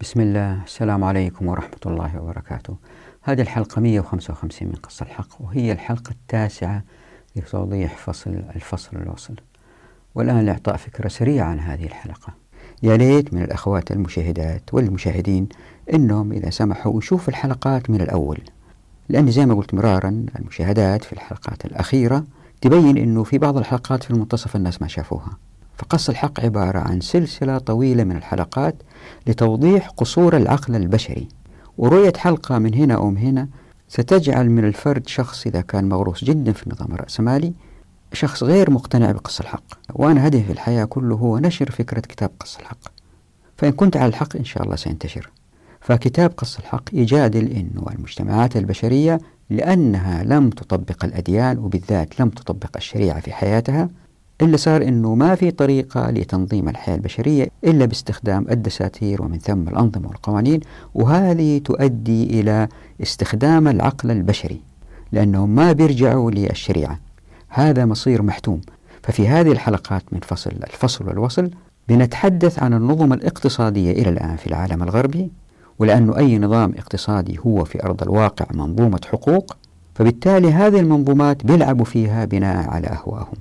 بسم الله. السلام عليكم ورحمة الله وبركاته. هذه الحلقة 155 من قصة الحق وهي الحلقة التاسعة لتوضيح فصل الفصل الوصل. والآن لإعطاء فكرة سريعة عن هذه الحلقة. يا ليت من الأخوات المشاهدات والمشاهدين أنهم إذا سمحوا يشوفوا الحلقات من الأول. لأن زي ما قلت مرارا المشاهدات في الحلقات الأخيرة تبين أنه في بعض الحلقات في المنتصف الناس ما شافوها. فقص الحق عبارة عن سلسلة طويلة من الحلقات لتوضيح قصور العقل البشري. ورؤية حلقة من هنا أو من هنا ستجعل من الفرد شخص إذا كان مغروس جدا في النظام الرأسمالي شخص غير مقتنع بقص الحق. وأنا هدفي في الحياة كله هو نشر فكرة كتاب قص الحق. فإن كنت على الحق إن شاء الله سينتشر. فكتاب قص الحق يجادل أنه المجتمعات البشرية لأنها لم تطبق الأديان وبالذات لم تطبق الشريعة في حياتها اللي صار أنه ما في طريقة لتنظيم الحياة البشرية إلا باستخدام الدساتير ومن ثم الأنظمة والقوانين وهذه تؤدي إلى استخدام العقل البشري لأنهم ما بيرجعوا للشريعة. هذا مصير محتوم. ففي هذه الحلقات من فصل الفصل والوصل بنتحدث عن النظم الاقتصادية إلى الآن في العالم الغربي ولأنه أي نظام اقتصادي هو في أرض الواقع منظومة حقوق فبالتالي هذه المنظومات بيلعبوا فيها بناء على أهوائهم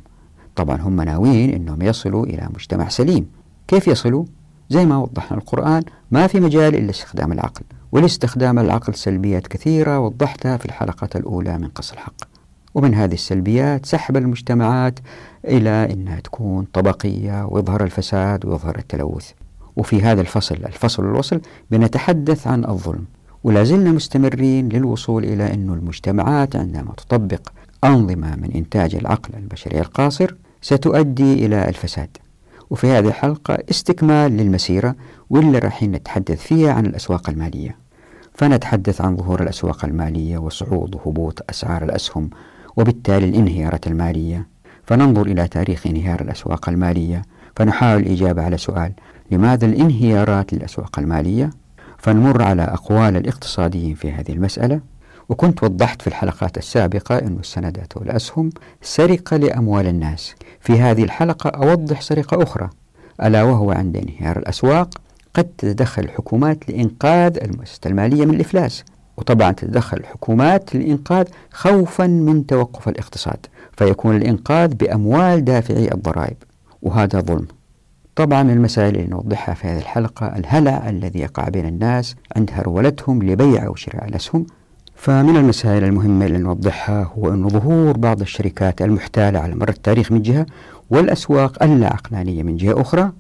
طبعا هم ناويين أنهم يصلوا إلى مجتمع سليم. كيف يصلوا؟ زي ما وضحنا القرآن ما في مجال إلا استخدام العقل ولاستخدام العقل سلبيات كثيرة وضحتها في الحلقة الأولى من قص الحق. ومن هذه السلبيات سحب المجتمعات إلى أنها تكون طبقية ويظهر الفساد ويظهر التلوث. وفي هذا الفصل الفصل الوصل بنتحدث عن الظلم. ولا زلنا مستمرين للوصول إلى أن المجتمعات عندما تطبق أنظمة من إنتاج العقل البشري القاصر ستؤدي إلى الفساد. وفي هذه الحلقة استكمال للمسيرة واللي راح نتحدث فيها عن الأسواق المالية. فنتحدث عن ظهور الأسواق المالية وصعود وهبوط أسعار الأسهم وبالتالي الانهيارات المالية. فننظر إلى تاريخ انهيار الأسواق المالية. فنحاول الإجابة على سؤال لماذا الانهيارات للأسواق المالية؟ فنمر على أقوال الاقتصاديين في هذه المسألة. وكنت وضحت في الحلقات السابقة أن السندات والأسهم سرقة لأموال الناس. في هذه الحلقة أوضح سرقة أخرى ألا وهو عند انهيار الأسواق قد تتدخل الحكومات لإنقاذ المؤسسة المالية من الإفلاس وطبعا تتدخل الحكومات للإنقاذ خوفا من توقف الاقتصاد فيكون الإنقاذ بأموال دافعي الضرائب وهذا ظلم. طبعا من المسائل اللي نوضحها في هذه الحلقة الهلع الذي يقع بين الناس عند هرولتهم لبيع أو شراء الأسهم فمن المسائل المهمة اللي نوضحها هو أن ظهور بعض الشركات المحتالة على مر التاريخ من جهة والأسواق اللا عقلانية من جهة أخرى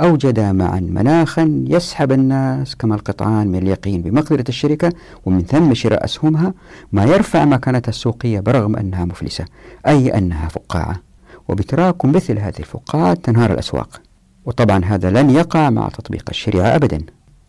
أوجد معا مناخا يسحب الناس كما القطعان من اليقين بمقدرة الشركة ومن ثم شراء أسهمها ما يرفع مكانتها السوقية برغم أنها مفلسة أي أنها فقاعة. وبتراكم مثل هذه الفقاعات تنهار الأسواق. وطبعا هذا لن يقع مع تطبيق الشريعة أبدا.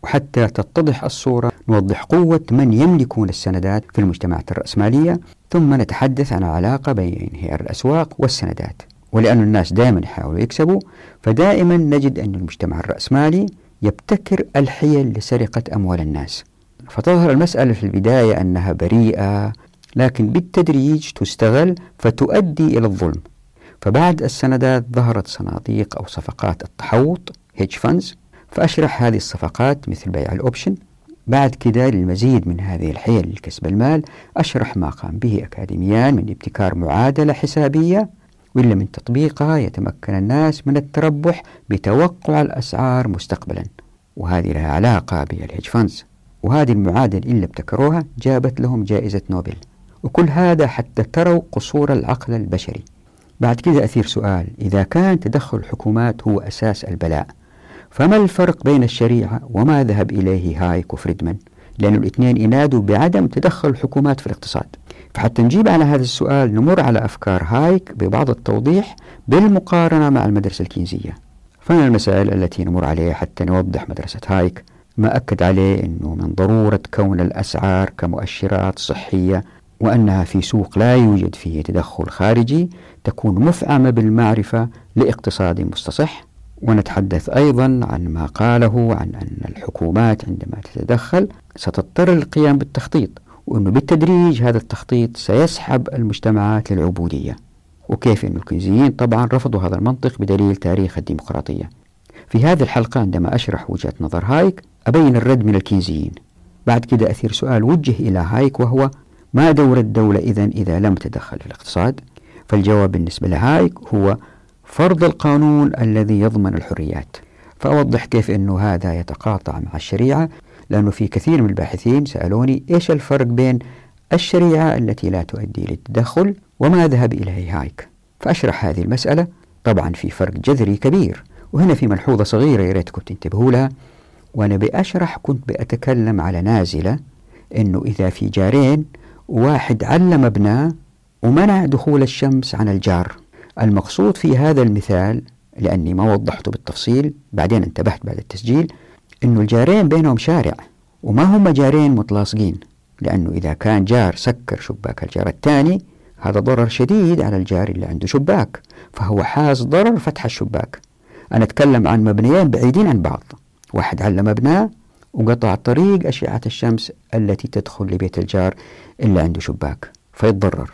وحتى تتضح الصورة نوضح قوة من يملكون السندات في المجتمعات الرأسمالية ثم نتحدث عن العلاقة بين انهيار الأسواق والسندات. ولأن الناس دائما يحاولوا يكسبوا فدائما نجد أن المجتمع الرأسمالي يبتكر الحيل لسرقة أموال الناس. فتظهر المسألة في البداية أنها بريئة لكن بالتدريج تستغل فتؤدي إلى الظلم. فبعد السندات ظهرت صناديق أو صفقات التحوط هيج فانز فأشرح هذه الصفقات مثل بيع الأوبشن. بعد كده للمزيد من هذه الحيل لكسب المال أشرح ما قام به أكاديميان من ابتكار معادلة حسابية وإلا من تطبيقها يتمكن الناس من التربح بتوقع الأسعار مستقبلا. وهذه لها علاقة بال hedge funds وهذه المعادلة اللي ابتكروها جابت لهم جائزة نوبل. وكل هذا حتى تروا قصور العقل البشري. بعد كده أثير سؤال. إذا كان تدخل الحكومات هو أساس البلاء فما الفرق بين الشريعة وما ذهب إليه هايك وفريدمان لأن الاثنين ينادوا بعدم تدخل الحكومات في الاقتصاد. فحتى نجيب على هذا السؤال نمر على أفكار هايك ببعض التوضيح بالمقارنة مع المدرسة الكينزية فمن المسائل التي نمر عليها حتى نوضح مدرسة هايك ما أكد عليه أنه من ضرورة كون الأسعار كمؤشرات صحية وأنها في سوق لا يوجد فيه تدخل خارجي تكون مفعمة بالمعرفة لاقتصاد مستصح ونتحدث أيضا عن ما قاله عن أن الحكومات عندما تتدخل ستضطر للقيام بالتخطيط وأنه بالتدريج هذا التخطيط سيسحب المجتمعات للعبودية. وكيف أن الكينزيين طبعا رفضوا هذا المنطق بدليل تاريخ الديمقراطية. في هذه الحلقة عندما أشرح وجهة نظر هايك أبين الرد من الكينزيين بعد كده أثير سؤال وجه إلى هايك وهو ما دور الدولة إذا إذا لم تدخل في الاقتصاد؟ فالجواب بالنسبة لهايك هو فرض القانون الذي يضمن الحريات. فأوضح كيف أنه هذا يتقاطع مع الشريعة لأنه في كثير من الباحثين سألوني إيش الفرق بين الشريعة التي لا تؤدي للتدخل وما ذهب إليه هايك. فأشرح هذه المسألة. طبعا في فرق جذري كبير وهنا في ملحوظة صغيرة يا ريتكم تنتبهوا لها. وأنا بأشرح كنت بأتكلم على نازلة أنه إذا في جارين واحد علم ابناه ومنع دخول الشمس عن الجار. المقصود في هذا المثال لأني ما وضحته بالتفصيل بعدين انتبهت بعد التسجيل أنه الجارين بينهم شارع وما هم جارين متلاصقين لأنه إذا كان جار سكر شباك الجار الثاني هذا ضرر شديد على الجار اللي عنده شباك فهو حاز ضرر فتح الشباك. أنا أتكلم عن مبنيين بعيدين عن بعض واحد علم مبناه وقطع طريق أشعة الشمس التي تدخل لبيت الجار اللي عنده شباك فيتضرر.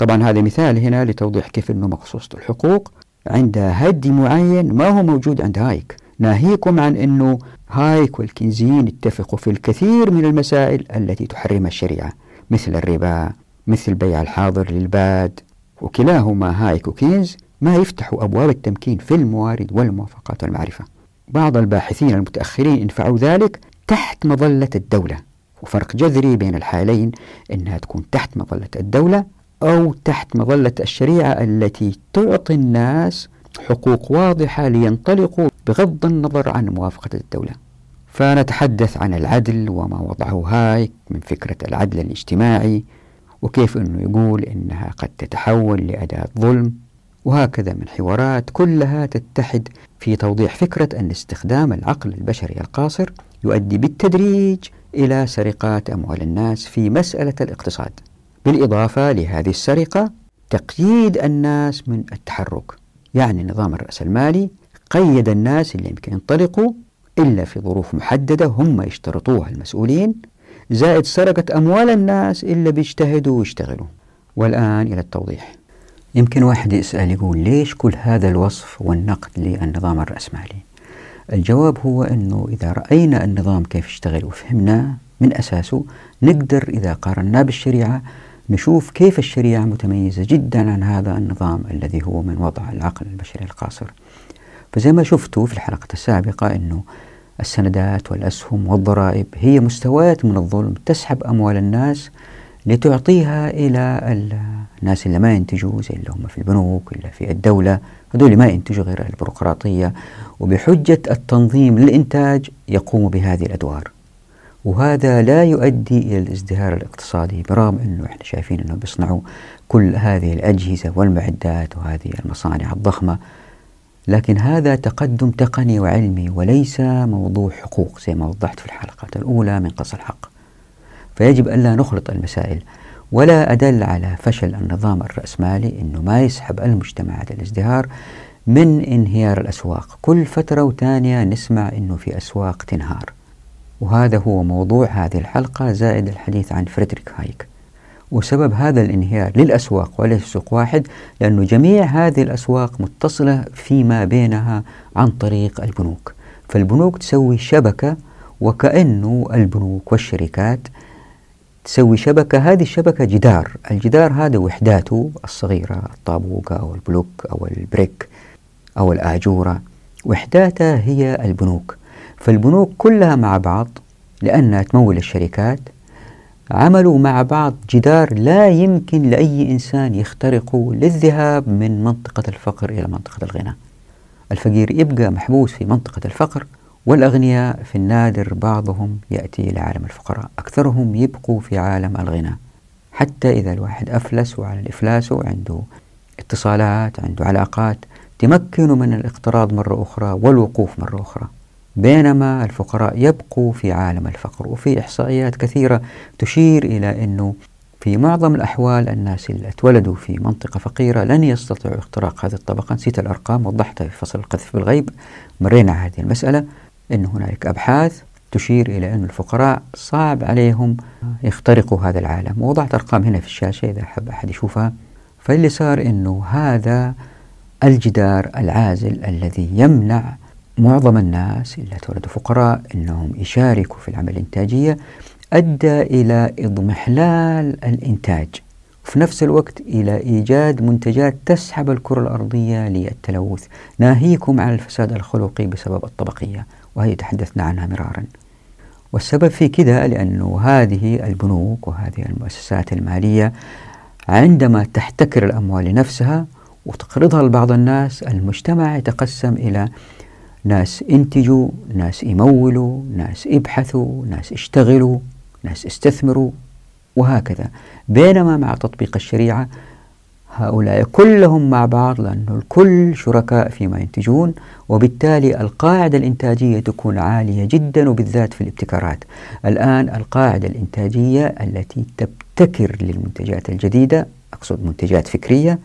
طبعا هذا مثال هنا لتوضيح كيف أنه مخصوصة الحقوق. عند هدي معين ما هو موجود عند هايك. ناهيكم عن أنه هايك والكنزيين اتفقوا في الكثير من المسائل التي تحرمها الشريعة مثل الربا مثل بيع الحاضر للباد. وكلاهما هايك وكينز ما يفتحوا أبواب التمكين في الموارد والموافقات والمعرفة. بعض الباحثين المتأخرين انفعوا ذلك تحت مظلة الدولة. وفرق جذري بين الحالين أنها تكون تحت مظلة الدولة أو تحت مظلة الشريعة التي تعطي الناس حقوق واضحة لينطلقوا بغض النظر عن موافقة الدولة. فنتحدث عن العدل وما وضعه هايك من فكرة العدل الاجتماعي وكيف أنه يقول إنها قد تتحول لأداة ظلم. وهكذا من حوارات كلها تتحد في توضيح فكرة أن استخدام العقل البشري القاصر يؤدي بالتدريج إلى سرقات أموال الناس في مسألة الاقتصاد. بالإضافة لهذه السرقة تقييد الناس من التحرك. يعني نظام الرأس المالي قيد الناس اللي يمكن ينطلقوا إلا في ظروف محددة هم يشترطوها المسؤولين. زائد سرقة أموال الناس إلا بيجتهدوا ويشتغلوا. والآن إلى التوضيح. يمكن واحد يسأل يقول ليش كل هذا الوصف والنقد للنظام الرأسمالي الجواب هو أنه إذا رأينا النظام كيف يشتغل وفهمناه من أساسه نقدر إذا قارناه بالشريعة نشوف كيف الشريعة متميزة جدا عن هذا النظام الذي هو من وضع العقل البشري القاصر. فزي ما شفتوا في الحلقة السابقة أنه السندات والأسهم والضرائب هي مستويات من الظلم تسحب أموال الناس لتعطيها إلى الناس اللي ما ينتجوا زي اللي هم في البنوك إلا في الدولة. هذول ما ينتجوا غير البيروقراطية. وبحجة التنظيم للإنتاج يقوموا بهذه الأدوار. وهذا لا يؤدي إلى الازدهار الاقتصادي. برغم أنه إحنا شايفين أنه بيصنعوا كل هذه الأجهزة والمعدات وهذه المصانع الضخمة لكن هذا تقدم تقني وعلمي وليس موضوع حقوق زي ما وضحت في الحلقات الأولى من قص الحق. فيجب ألا نخلط المسائل ولا أدل على فشل النظام الرأسمالي أنه ما يسحب المجتمعات الازدهار من انهيار الأسواق. كل فترة وتانية نسمع أنه في أسواق تنهار. وهذا هو موضوع هذه الحلقة زائد الحديث عن فريدريك هايك. وسبب هذا الانهيار للأسواق وليس سوق واحد لأن جميع هذه الأسواق متصلة فيما بينها عن طريق البنوك. فالبنوك تسوي شبكة وكأنه البنوك والشركات تسوي شبكة. هذه الشبكة جدار. الجدار هذا وحداته الصغيرة الطابوقة أو البلوك أو ال brick أو الآجورة وحداتها هي البنوك. فالبنوك كلها مع بعض لأنها تمول الشركات. عملوا مع بعض جدار لا يمكن لأي إنسان يخترقه للذهاب من منطقة الفقر إلى منطقة الغنى. الفقير يبقى محبوس في منطقة الفقر والأغنياء في النادر بعضهم يأتي إلى عالم الفقراء. أكثرهم يبقوا في عالم الغنى. حتى إذا الواحد أفلس وعلى الإفلاس وعنده اتصالات عنده علاقات تمكنه من الاقتراض مرة أخرى والوقوف مرة أخرى. بينما الفقراء يبقوا في عالم الفقر وفي إحصائيات كثيرة تشير إلى أنه في معظم الأحوال الناس اللي اتولدوا في منطقة فقيرة لن يستطيعوا اختراق هذه الطبقة. نسيت الأرقام وضحتها في فصل القذف بالغيب. مرينا هذه المسألة أن هنالك أبحاث تشير إلى أن الفقراء صعب عليهم يخترقوا هذا العالم. ووضعت أرقام هنا في الشاشة إذا حب أحد يشوفها. فاللي صار أنه هذا الجدار العازل الذي يمنع معظم الناس اللي تولدوا فقراء أنهم يشاركوا في العمل الإنتاجية أدى إلى إضمحلال الإنتاج وفي نفس الوقت إلى إيجاد منتجات تسحب الكرة الأرضية للتلوث. ناهيكم عن الفساد الخلقي بسبب الطبقية وهي تحدثنا عنها مرارا. والسبب في كذا لأنه هذه البنوك وهذه المؤسسات المالية عندما تحتكر الأموال لنفسها وتقرضها لبعض الناس المجتمع يتقسم إلى ناس انتجوا ناس يمولوا ناس ابحثوا ناس اشتغلوا ناس استثمروا وهكذا. بينما مع تطبيق الشريعة هؤلاء كلهم مع بعض لأن الكل شركاء فيما ينتجون وبالتالي القاعدة الإنتاجية تكون عالية جدا وبالذات في الابتكارات. الآن القاعدة الإنتاجية التي تبتكر للمنتجات الجديدة أقصد منتجات فكرية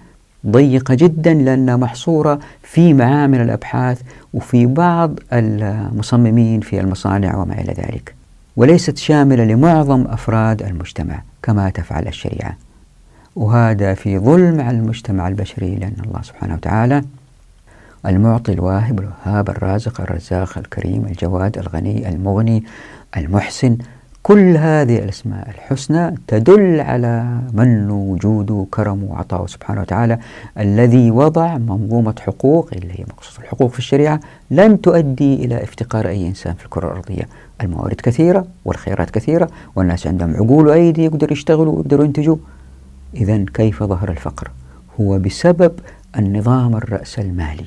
ضيقة جدا لأنها محصورة في معامل الأبحاث وفي بعض المصممين في المصانع وما إلى ذلك. وليست شاملة لمعظم أفراد المجتمع كما تفعل الشريعة. وهذا في ظلم على المجتمع البشري لأن الله سبحانه وتعالى المعطي الواهب الوهاب الرازق الرزاق الكريم الجواد الغني المغني المحسن كل هذه الأسماء الحسنى تدل على منه وجوده وكرمه وعطاؤه سبحانه وتعالى الذي وضع منظومة حقوق اللي هي مقصود الحقوق في الشريعة لن تؤدي إلى افتقار أي إنسان في الكرة الأرضية. الموارد كثيرة والخيرات كثيرة والناس عندهم عقول وأيدي يقدروا يشتغلوا ويقدروا ينتجوا. إذا كيف ظهر الفقر؟ هو بسبب النظام الرأسمالي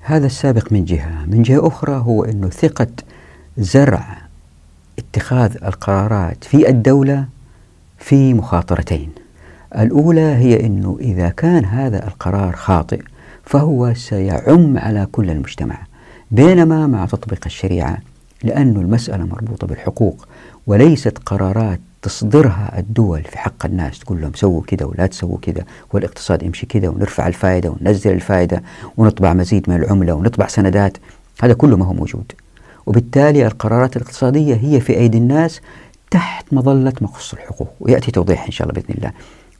هذا السابق من جهة. من جهة أخرى هو أنه ثقة زرع اتخاذ القرارات في الدولة في مخاطرتين. الأولى هي أنه إذا كان هذا القرار خاطئ فهو سيعم على كل المجتمع بينما مع تطبيق الشريعة لأن المسألة مربوطة بالحقوق وليست قرارات تصدرها الدول في حق الناس تقول لهم سووا كذا ولا تسووا كذا والاقتصاد يمشي كذا ونرفع الفائدة وننزل الفائدة ونطبع مزيد من العملة ونطبع سندات هذا كله ما هو موجود. وبالتالي القرارات الاقتصادية هي في أيدي الناس تحت مظلة مقص الحقوق ويأتي توضيح إن شاء الله بإذن الله.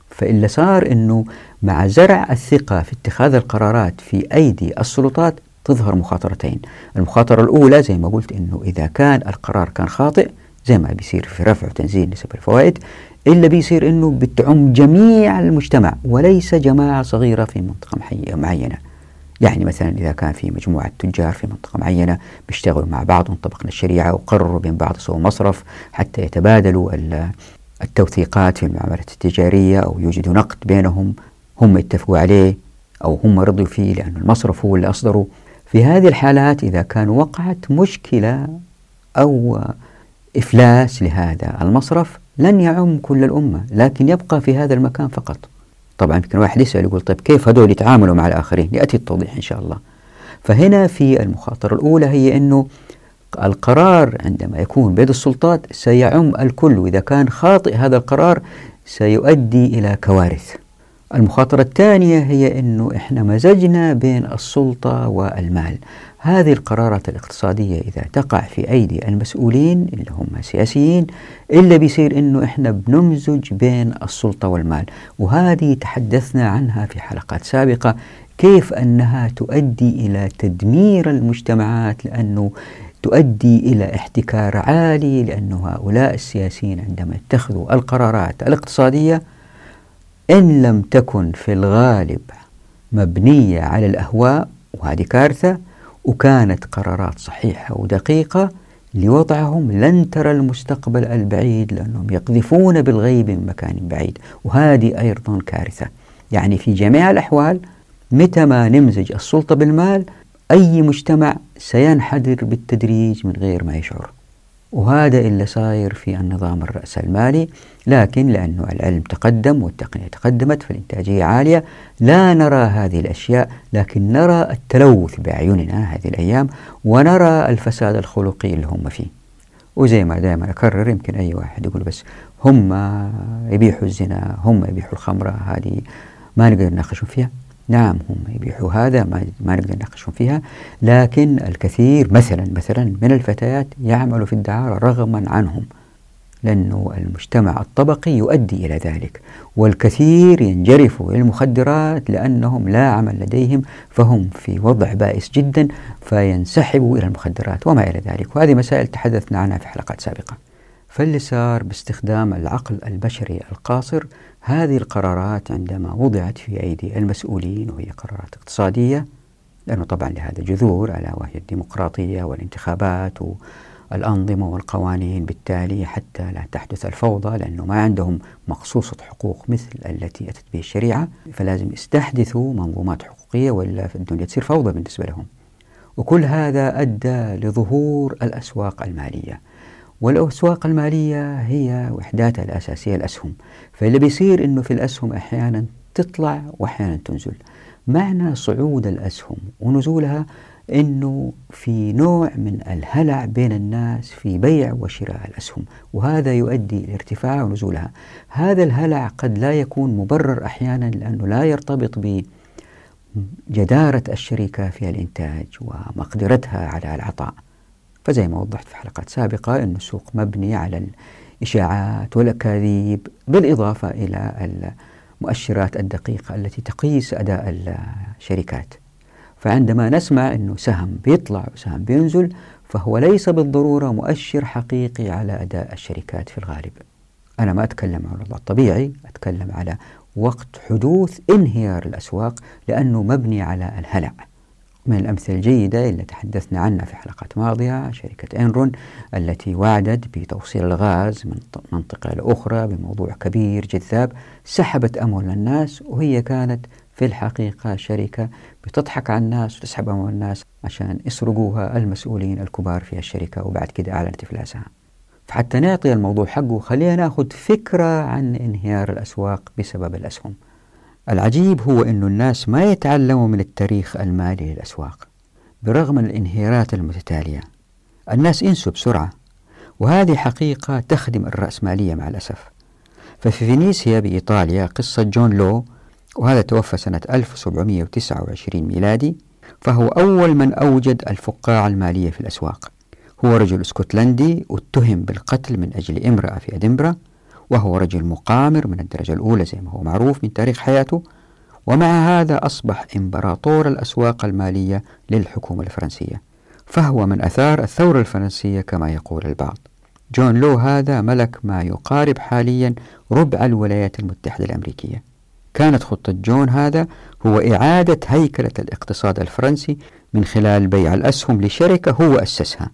فإلا صار أنه مع زرع الثقة في اتخاذ القرارات في أيدي السلطات تظهر مخاطرتين. المخاطرة الأولى زي ما قلت أنه إذا كان القرار كان خاطئ زي ما بيصير في رفع وتنزيل نسب الفوائد إلا بيصير أنه بتعم جميع المجتمع وليس جماعة صغيرة في منطقة معينة. يعني مثلا إذا كان في مجموعة تجار في منطقة معينة بيشتغلوا مع بعض وانطبقنا الشريعة وقرروا بين بعض يسووا مصرف حتى يتبادلوا التوثيقات في المعاملات التجارية أو يوجدوا نقد بينهم هم يتفقوا عليه أو هم رضوا فيه لأن المصرف هو اللي أصدروا. في هذه الحالات إذا كان وقعت مشكلة أو إفلاس لهذا المصرف لن يعم كل الأمة لكن يبقى في هذا المكان فقط. طبعا يمكن واحد يسأل يقول طيب كيف هذول يتعاملوا مع الآخرين؟ يأتي التوضيح إن شاء الله. فهنا في المخاطرة الأولى هي أنه القرار عندما يكون بيد السلطات سيعم الكل وإذا كان خاطئ هذا القرار سيؤدي إلى كوارث. المخاطرة الثانية هي أنه إحنا مزجنا بين السلطة والمال. هذه القرارات الاقتصادية إذا تقع في أيدي المسؤولين اللي هم السياسيين إلا بيصير أنه إحنا بنمزج بين السلطة والمال. وهذه تحدثنا عنها في حلقات سابقة كيف أنها تؤدي إلى تدمير المجتمعات لأنه تؤدي إلى احتكار عالي لأن هؤلاء السياسيين عندما يتخذوا القرارات الاقتصادية إن لم تكن في الغالب مبنية على الأهواء وهذه كارثة وكانت قرارات صحيحة ودقيقة لوضعهم لن ترى المستقبل البعيد لأنهم يقذفون بالغيب من مكان بعيد. وهذه أيضا كارثة. يعني في جميع الأحوال متى ما نمزج السلطة بالمال أي مجتمع سينحدر بالتدريج من غير ما يشعر. وهذا اللي صاير في النظام الرأسمالي لكن لأنه العلم تقدم والتقنية تقدمت فالإنتاجية عالية لا نرى هذه الأشياء لكن نرى التلوث بأعيننا هذه الأيام ونرى الفساد الخلقي اللي هم فيه. وزي ما دائما أكرر يمكن أي واحد يقول بس هم يبيحوا الزنا هم يبيحوا الخمرة هذه ما نقدر نناقشهم فيها. نعم هم يبيحوا هذا ما, ما نقدر نناقشهم فيها. لكن الكثير مثلا مثلا من الفتيات يعملوا في الدعارة رغما عنهم لأنه المجتمع الطبقي يؤدي إلى ذلك. والكثير ينجرفوا إلى المخدرات لأنهم لا عمل لديهم فهم في وضع بائس جدا فينسحبوا إلى المخدرات وما إلى ذلك. وهذه مسائل تحدثنا عنها في حلقات سابقة. فاللي صار باستخدام العقل البشري القاصر هذه القرارات عندما وضعت في أيدي المسؤولين وهي قرارات اقتصادية لأنه طبعا لهذا جذور ألا وهي الديمقراطية والانتخابات الأنظمة والقوانين بالتالي حتى لا تحدث الفوضى لأنه ما عندهم مقصوصة حقوق مثل التي أتت به الشريعة فلازم يستحدثوا منظومات حقوقية وإلا في الدنيا تصير فوضى بالنسبة لهم. وكل هذا أدى لظهور الأسواق المالية. والأسواق المالية هي وحداتها الأساسية الأسهم. فاللي بيصير أنه في الأسهم أحيانا تطلع وأحيانا تنزل. معنى صعود الأسهم ونزولها أنه في نوع من الهلع بين الناس في بيع وشراء الأسهم وهذا يؤدي لارتفاع ونزولها هذا الهلع قد لا يكون مبرر أحيانا لأنه لا يرتبط بجدارة الشركة في الإنتاج ومقدرتها على العطاء. فزي ما وضحت في حلقات سابقة أن السوق مبني على الإشاعات والأكاذيب بالإضافة إلى المؤشرات الدقيقة التي تقيس أداء الشركات. فعندما نسمع أنه سهم بيطلع وسهم بينزل فهو ليس بالضرورة مؤشر حقيقي على أداء الشركات في الغالب. أنا ما أتكلم عن الوضع الطبيعي أتكلم على وقت حدوث انهيار الأسواق لأنه مبني على الهلع. من الأمثلة الجيدة اللي تحدثنا عنها في حلقات ماضية شركة إنرون التي وعدت بتوصيل الغاز من منطقة لأخرى بموضوع كبير جذاب سحبت أموال الناس وهي كانت في الحقيقة شركة بتضحك على الناس وتسحب أموال الناس عشان يسرقوها المسؤولين الكبار في الشركة وبعد كده أعلنت إفلاسها. فحتى نعطي الموضوع حقه خلينا ناخذ فكرة عن انهيار الأسواق بسبب الأسهم. العجيب هو أن الناس ما يتعلموا من التاريخ المالي للأسواق برغم الانهيارات المتتالية. الناس ينسوا بسرعة وهذه حقيقة تخدم الرأسمالية مع الأسف. ففي فينيسيا بإيطاليا قصة جون لو وهذا توفى سنة 1729 ميلادي فهو أول من أوجد الفقاعة المالية في الأسواق. هو رجل إسكتلندي اتهم بالقتل من أجل امرأة في أدنبرا وهو رجل مقامر من الدرجة الأولى زي ما هو معروف من تاريخ حياته. ومع هذا أصبح إمبراطور الأسواق المالية للحكومة الفرنسية. فهو من أثار الثورة الفرنسية كما يقول البعض. جون لو هذا ملك ما يقارب حاليا ربع الولايات المتحدة الأمريكية. كانت خطة جون هذا هو إعادة هيكلة الاقتصاد الفرنسي من خلال بيع الأسهم لشركة هو أسسها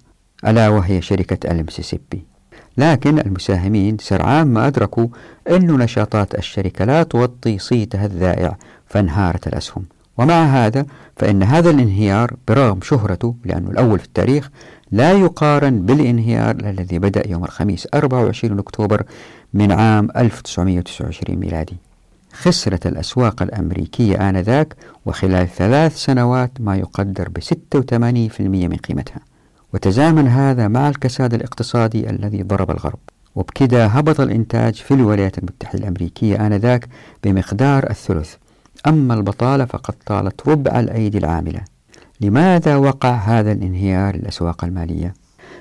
ألا وهي شركة المسيسيبي. لكن المساهمين سرعان ما أدركوا أن نشاطات الشركة لا توطي صيتها الذائع فانهارت الأسهم. ومع هذا فإن هذا الانهيار برغم شهرته لأنه الأول في التاريخ لا يقارن بالانهيار الذي بدأ يوم الخميس 24 أكتوبر من عام 1929 ميلادي. خسرت الأسواق الأمريكية آنذاك وخلال ثلاث سنوات ما يقدر ب 86% من قيمتها. وتزامن هذا مع الكساد الاقتصادي الذي ضرب الغرب. وبكذا هبط الإنتاج في الولايات المتحدة الأمريكية آنذاك بمقدار الثلث. أما البطالة فقد طالت ربع الأيدي العاملة. لماذا وقع هذا الانهيار للأسواق المالية؟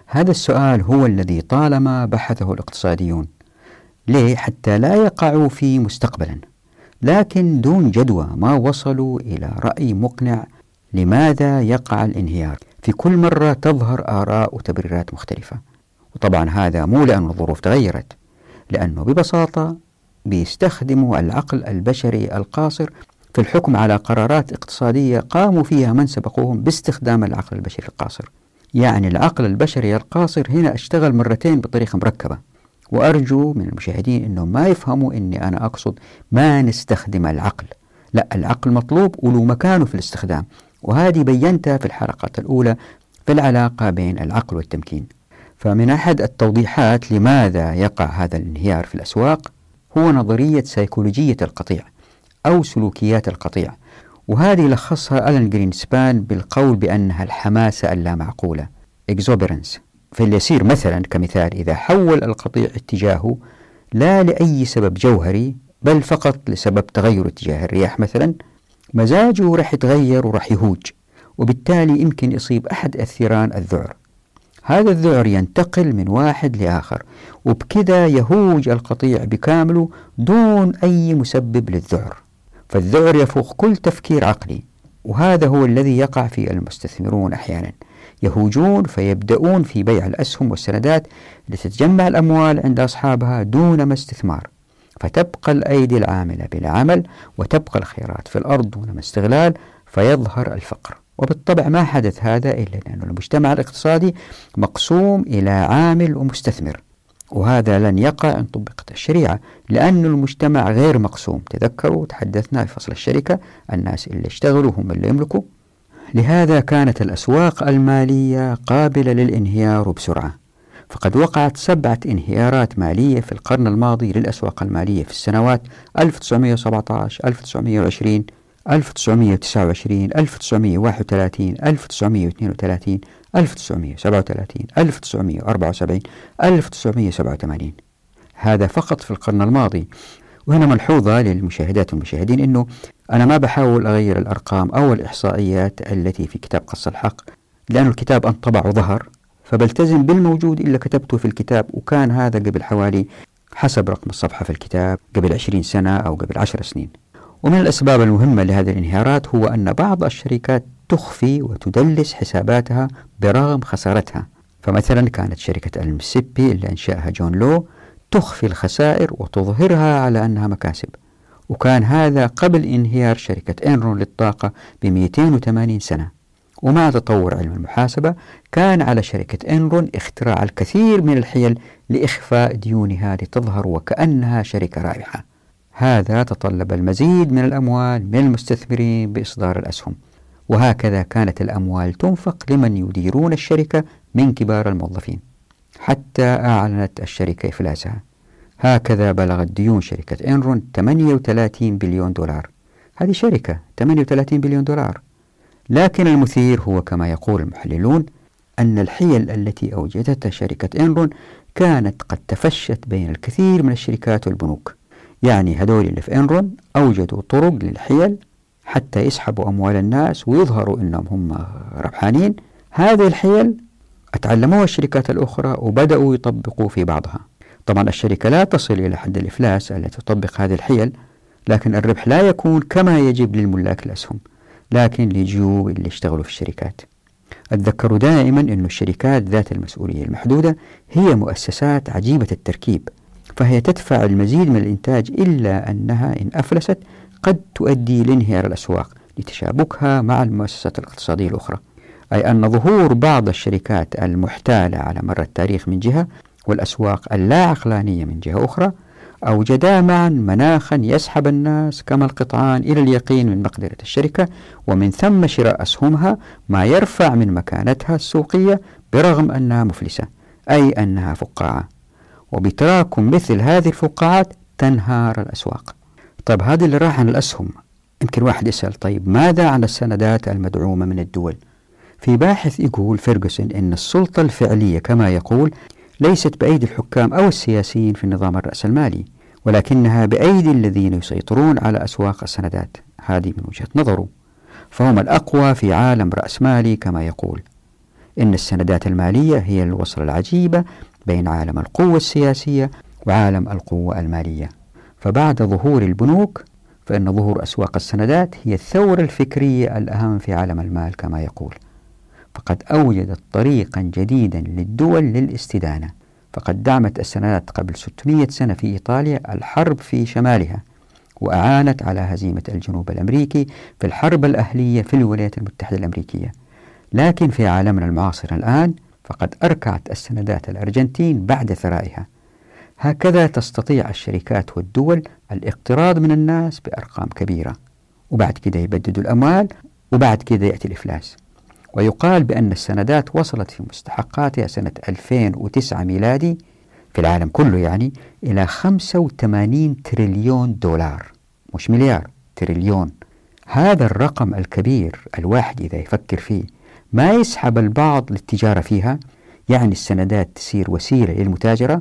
هذا السؤال هو الذي طالما بحثه الاقتصاديون. ليه؟ حتى لا يقعوا فيه مستقبلا. لكن دون جدوى ما وصلوا إلى رأي مقنع لماذا يقع الانهيار. في كل مرة تظهر آراء وتبريرات مختلفة. وطبعا هذا مو لأن الظروف تغيرت لأنه ببساطة بيستخدموا العقل البشري القاصر في الحكم على قرارات اقتصادية قاموا فيها من سبقوهم باستخدام العقل البشري القاصر. يعني العقل البشري القاصر هنا اشتغل مرتين بطريقة مركبة. وأرجو من المشاهدين أنهم ما يفهموا أني أنا أقصد ما نستخدم العقل. لا العقل مطلوب وله مكانه في الاستخدام. وهذه بينتها في الحلقات الأولى في العلاقة بين العقل والتمكين. فمن أحد التوضيحات لماذا يقع هذا الانهيار في الأسواق هو نظرية سيكولوجية القطيع أو سلوكيات القطيع وهذه لخصها ألان جرينسبان بالقول بأنها الحماسة اللامعقولة exuberance فاللي يصير مثلا كمثال إذا حول القطيع اتجاهه لا لأي سبب جوهري بل فقط لسبب تغير اتجاه الرياح مثلا مزاجه راح يتغير وراح يهوج وبالتالي يمكن يصيب أحد الثيران الذعر. هذا الذعر ينتقل من واحد لآخر وبكذا يهوج القطيع بكامله دون أي مسبب للذعر. فالذعر يفوق كل تفكير عقلي وهذا هو الذي يقع في المستثمرون أحيانا. يهوجون فيبدأون في بيع الأسهم والسندات لتتجمع الأموال عند أصحابها دون ما استثمار. فتبقى الأيدي العاملة بلا عمل وتبقى الخيرات في الأرض دون استغلال فيظهر الفقر. وبالطبع ما حدث هذا إلا لأن المجتمع الاقتصادي مقسوم إلى عامل ومستثمر وهذا لن يقع إن طبقت الشريعة لأن المجتمع غير مقسوم. تذكروا تحدثنا في فصل الشركة الناس اللي اشتغلوا هم اللي يملكوا. لهذا كانت الأسواق المالية قابلة للانهيار بسرعة. فقد وقعت سبعة انهيارات مالية في القرن الماضي للأسواق المالية في السنوات 1917 1920 1929 1931 1932 1937 1974 1987 هذا فقط في القرن الماضي. وهنا ملحوظة للمشاهدات والمشاهدين أنه أنا ما بحاول أغير الأرقام أو الإحصائيات التي في كتاب قص الحق لأن الكتاب انطبع وظهر فبلتزم بالموجود إلا كتبته في الكتاب وكان هذا قبل حوالي حسب رقم الصفحة في الكتاب قبل عشرين سنة أو قبل عشر سنين. ومن الأسباب المهمة لهذه الانهيارات هو أن بعض الشركات تخفي وتدلس حساباتها برغم خسارتها. فمثلا كانت شركة المسيبي اللي أنشأها جون لو تخفي الخسائر وتظهرها على أنها مكاسب. وكان هذا قبل انهيار شركة إنرون للطاقة ب 280 سنة. ومع تطور علم المحاسبة كان على شركة إنرون اختراع الكثير من الحيل لإخفاء ديونها لتظهر وكأنها شركة رابحة هذا تطلب المزيد من الأموال من المستثمرين بإصدار الأسهم. وهكذا كانت الأموال تنفق لمن يديرون الشركة من كبار الموظفين. حتى أعلنت الشركة إفلاسها. هكذا بلغت ديون شركة إنرون 38 بليون دولار. هذه شركة 38 بليون دولار. لكن المثير هو كما يقول المحللون أن الحيل التي أوجدتها شركة إنرون كانت قد تفشت بين الكثير من الشركات والبنوك. يعني هذول اللي في إنرون أوجدوا طرق للحيل حتى يسحبوا أموال الناس ويظهروا أنهم هم ربحانين. هذه الحيل تعلموها الشركات الأخرى وبدأوا يطبقوا في بعضها. طبعا الشركة لا تصل إلى حد الإفلاس التي تطبق هذه الحيل لكن الربح لا يكون كما يجب للملاك الأسهم. لكن لجيوب اللي يشتغلوا في الشركات. أتذكروا دائما أن الشركات ذات المسؤولية المحدودة هي مؤسسات عجيبة التركيب فهي تدفع المزيد من الإنتاج إلا أنها إن أفلست قد تؤدي لانهيار الأسواق لتشابكها مع المؤسسات الاقتصادية الأخرى. أي أن ظهور بعض الشركات المحتالة على مر التاريخ من جهة والأسواق اللا عقلانية من جهة أخرى أوجدا معا مناخا يسحب الناس كما القطعان إلى اليقين من مقدرة الشركة ومن ثم شراء أسهمها ما يرفع من مكانتها السوقية برغم أنها مفلسة أي أنها فقاعة. وبتراكم مثل هذه الفقاعات تنهار الأسواق. طيب هذا اللي راح عن الأسهم. يمكن واحد يسأل طيب ماذا عن السندات المدعومة من الدول؟ في باحث يقول فيرغسون أن السلطة الفعلية كما يقول ليست بأيدي الحكام أو السياسيين في النظام الرأسمالي. ولكنها بأيدي الذين يسيطرون على أسواق السندات. هذه من وجهة نظره فهم الأقوى في عالم رأسمالي كما يقول. إن السندات المالية هي الوصلة العجيبة بين عالم القوة السياسية وعالم القوة المالية. فبعد ظهور البنوك فإن ظهور أسواق السندات هي الثورة الفكرية الأهم في عالم المال كما يقول. فقد أوجدت طريقا جديدا للدول للاستدانة. فقد دعمت السندات قبل 600 سنة في إيطاليا الحرب في شمالها وأعانت على هزيمة الجنوب الأمريكي في الحرب الأهلية في الولايات المتحدة الأمريكية. لكن في عالمنا المعاصر الآن فقد أركعت السندات الأرجنتين بعد ثرائها. هكذا تستطيع الشركات والدول الاقتراض من الناس بأرقام كبيرة. وبعد كده يبددوا الأموال وبعد كده يأتي الإفلاس. ويقال بأن السندات وصلت في مستحقاتها سنة 2009 ميلادي في العالم كله يعني إلى 85 تريليون دولار مش مليار تريليون. هذا الرقم الكبير الواحد إذا يفكر فيه ما يسحب البعض للتجارة فيها يعني السندات تصير وسيلة للمتاجرة؟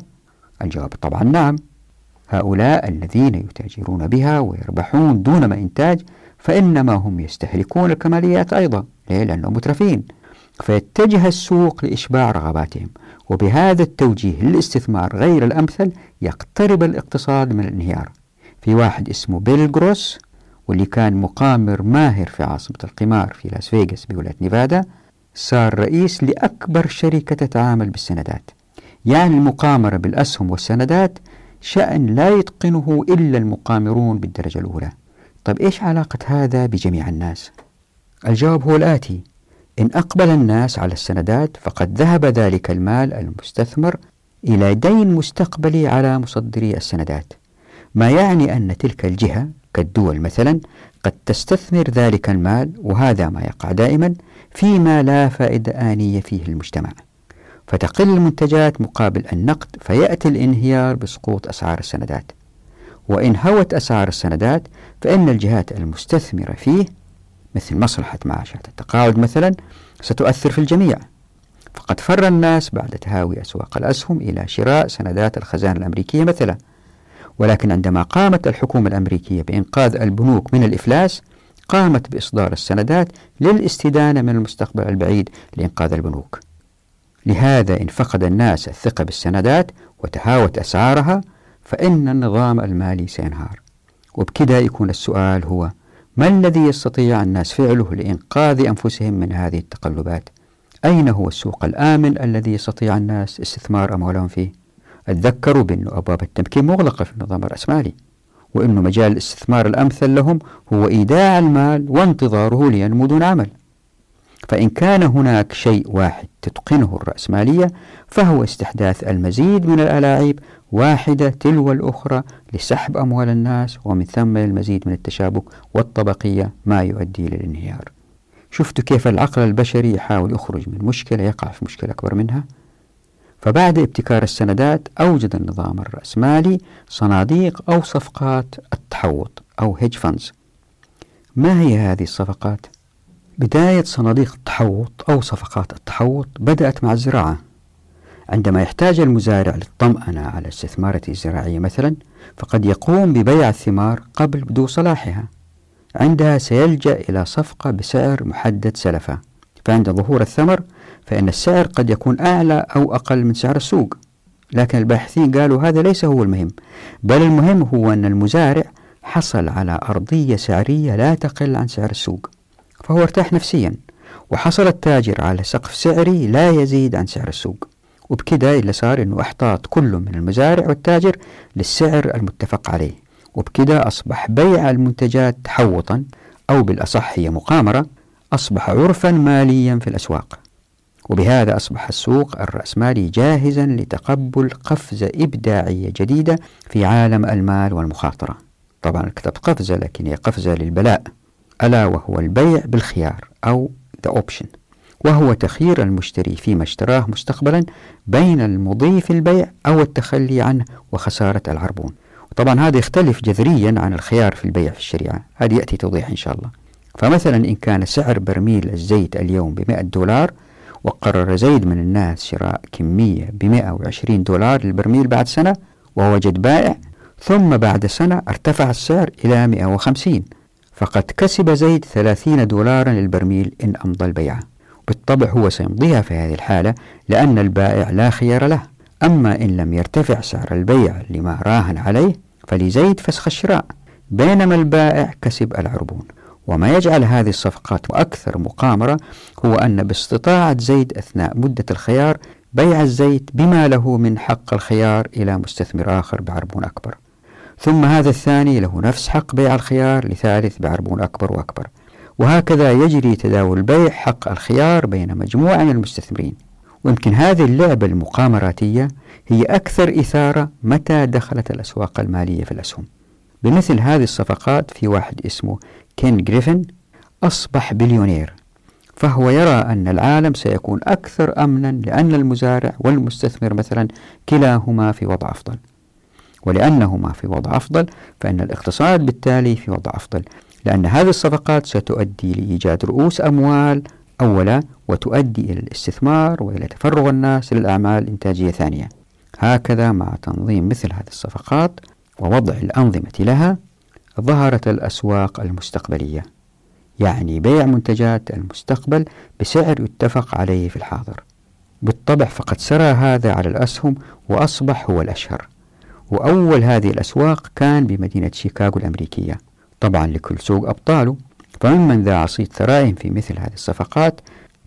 الجواب طبعا نعم. هؤلاء الذين يتاجرون بها ويربحون دون ما إنتاج فإنما هم يستهلكون الكماليات أيضا ليه؟ لأنهم مترفين. فيتجه السوق لإشباع رغباتهم وبهذا التوجيه للاستثمار غير الأمثل يقترب الاقتصاد من الانهيار. في واحد اسمه بيل جروس واللي كان مقامر ماهر في عاصمة القمار في لاس فيغاس بولاية نيفادا صار رئيس لأكبر شركة تتعامل بالسندات. يعني المقامرة بالأسهم والسندات شأن لا يتقنه إلا المقامرون بالدرجة الأولى. طيب إيش علاقة هذا بجميع الناس؟ الجواب هو الآتي. إن أقبل الناس على السندات فقد ذهب ذلك المال المستثمر إلى دين مستقبلي على مصدري السندات. ما يعني أن تلك الجهة كالدول مثلا قد تستثمر ذلك المال وهذا ما يقع دائما فيما لا فائدة آنية فيه المجتمع. فتقل المنتجات مقابل النقد فيأتي الانهيار بسقوط أسعار السندات. وإن هوت أسعار السندات فإن الجهات المستثمرة فيه مثل مصلحة معاشات التقاعد مثلا ستؤثر في الجميع. فقد فر الناس بعد تهاوي أسواق الأسهم إلى شراء سندات الخزانة الأمريكية مثلا. ولكن عندما قامت الحكومة الأمريكية بإنقاذ البنوك من الإفلاس قامت بإصدار السندات للاستدانة من المستقبل البعيد لإنقاذ البنوك. لهذا إن فقد الناس الثقة بالسندات وتهاوت أسعارها فإن النظام المالي سينهار وبكذا يكون السؤال هو ما الذي يستطيع الناس فعله لإنقاذ أنفسهم من هذه التقلبات؟ أين هو السوق الآمن الذي يستطيع الناس استثمار أموالهم فيه؟ تذكروا بأن أبواب التمكين مغلقة في النظام الرأسمالي وأن مجال الاستثمار الأمثل لهم هو إيداع المال وانتظاره لينمو دون عمل فإن كان هناك شيء واحد تتقنه الرأسمالية فهو استحداث المزيد من الألاعيب واحدة تلو الأخرى لسحب أموال الناس ومن ثم المزيد من التشابك والطبقية ما يؤدي للانهيار شفتوا كيف العقل البشري يحاول يخرج من مشكلة يقع في مشكلة أكبر منها؟ فبعد ابتكار السندات أوجد النظام الرأسمالي صناديق أو صفقات التحوط أو هيج فاندز ما هي هذه الصفقات؟ بداية صناديق التحوط أو صفقات التحوط بدأت مع الزراعة. عندما يحتاج المزارع للطمأنة على استثمارته الزراعية مثلا فقد يقوم ببيع الثمار قبل بدو صلاحها. عندها سيلجأ إلى صفقة بسعر محدد سلفا. فعند ظهور الثمر فإن السعر قد يكون أعلى أو أقل من سعر السوق. لكن الباحثين قالوا هذا ليس هو المهم بل المهم هو أن المزارع حصل على أرضية سعرية لا تقل عن سعر السوق. فهو ارتاح نفسيا. وحصل التاجر على سقف سعري لا يزيد عن سعر السوق. وبكده اللي صار إنه أحتاط كل من المزارع والتاجر للسعر المتفق عليه. وبكده أصبح بيع المنتجات تحوطا أو بالأصح هي مقامرة أصبح عرفا ماليا في الأسواق. وبهذا أصبح السوق الرأسمالي جاهزا لتقبل قفزة إبداعية جديدة في عالم المال والمخاطرة. طبعا كتبت قفزة لكن هي قفزة للبلاء. ألا وهو البيع بالخيار أو the option وهو تخيير المشتري فيما اشتراه مستقبلا بين المضي في البيع أو التخلي عنه وخسارة العربون. طبعا هذا يختلف جذريا عن الخيار في البيع في الشريعة. هذه يأتي توضيح إن شاء الله. فمثلا إن كان سعر برميل الزيت اليوم بمئة دولار وقرر زيد من الناس شراء كمية بمئة وعشرين دولار للبرميل بعد سنة ووجد بائع ثم بعد سنة ارتفع السعر إلى 150 فقد كسب زيد 30 دولارا للبرميل إن أمضى البيعة بالطبع هو سيمضيها في هذه الحالة لأن البائع لا خيار له. أما إن لم يرتفع سعر البيع لما راهن عليه فلزيد فسخ الشراء. بينما البائع كسب العربون. وما يجعل هذه الصفقات أكثر مقامرة هو أن باستطاعة زيد أثناء مدة الخيار بيع الزيت بما له من حق الخيار إلى مستثمر آخر بعربون أكبر. ثم هذا الثاني له نفس حق بيع الخيار لثالث بعربون أكبر وأكبر. وهكذا يجري تداول البيع حق الخيار بين مجموعة من المستثمرين. ويمكن هذه اللعبة المقامراتية هي أكثر إثارة متى دخلت الأسواق المالية في الأسهم. بمثل هذه الصفقات في واحد اسمه كين جريفن أصبح بليونير. فهو يرى أن العالم سيكون أكثر أمنا لأن المزارع والمستثمر مثلا كلاهما في وضع أفضل. ولأنهما في وضع أفضل فإن الاقتصاد بالتالي في وضع أفضل. لأن هذه الصفقات ستؤدي لإيجاد رؤوس أموال أولا وتؤدي إلى الاستثمار وإلى تفرغ الناس للأعمال الإنتاجية ثانية هكذا مع تنظيم مثل هذه الصفقات ووضع الأنظمة لها ظهرت الأسواق المستقبلية يعني بيع منتجات المستقبل بسعر يتفق عليه في الحاضر. بالطبع فقد سرى هذا على الأسهم وأصبح هو الأشهر. وأول هذه الأسواق كان بمدينة شيكاغو الأمريكية. طبعا لكل سوق أبطاله. فممن ذاع صيت ثرائهم في مثل هذه الصفقات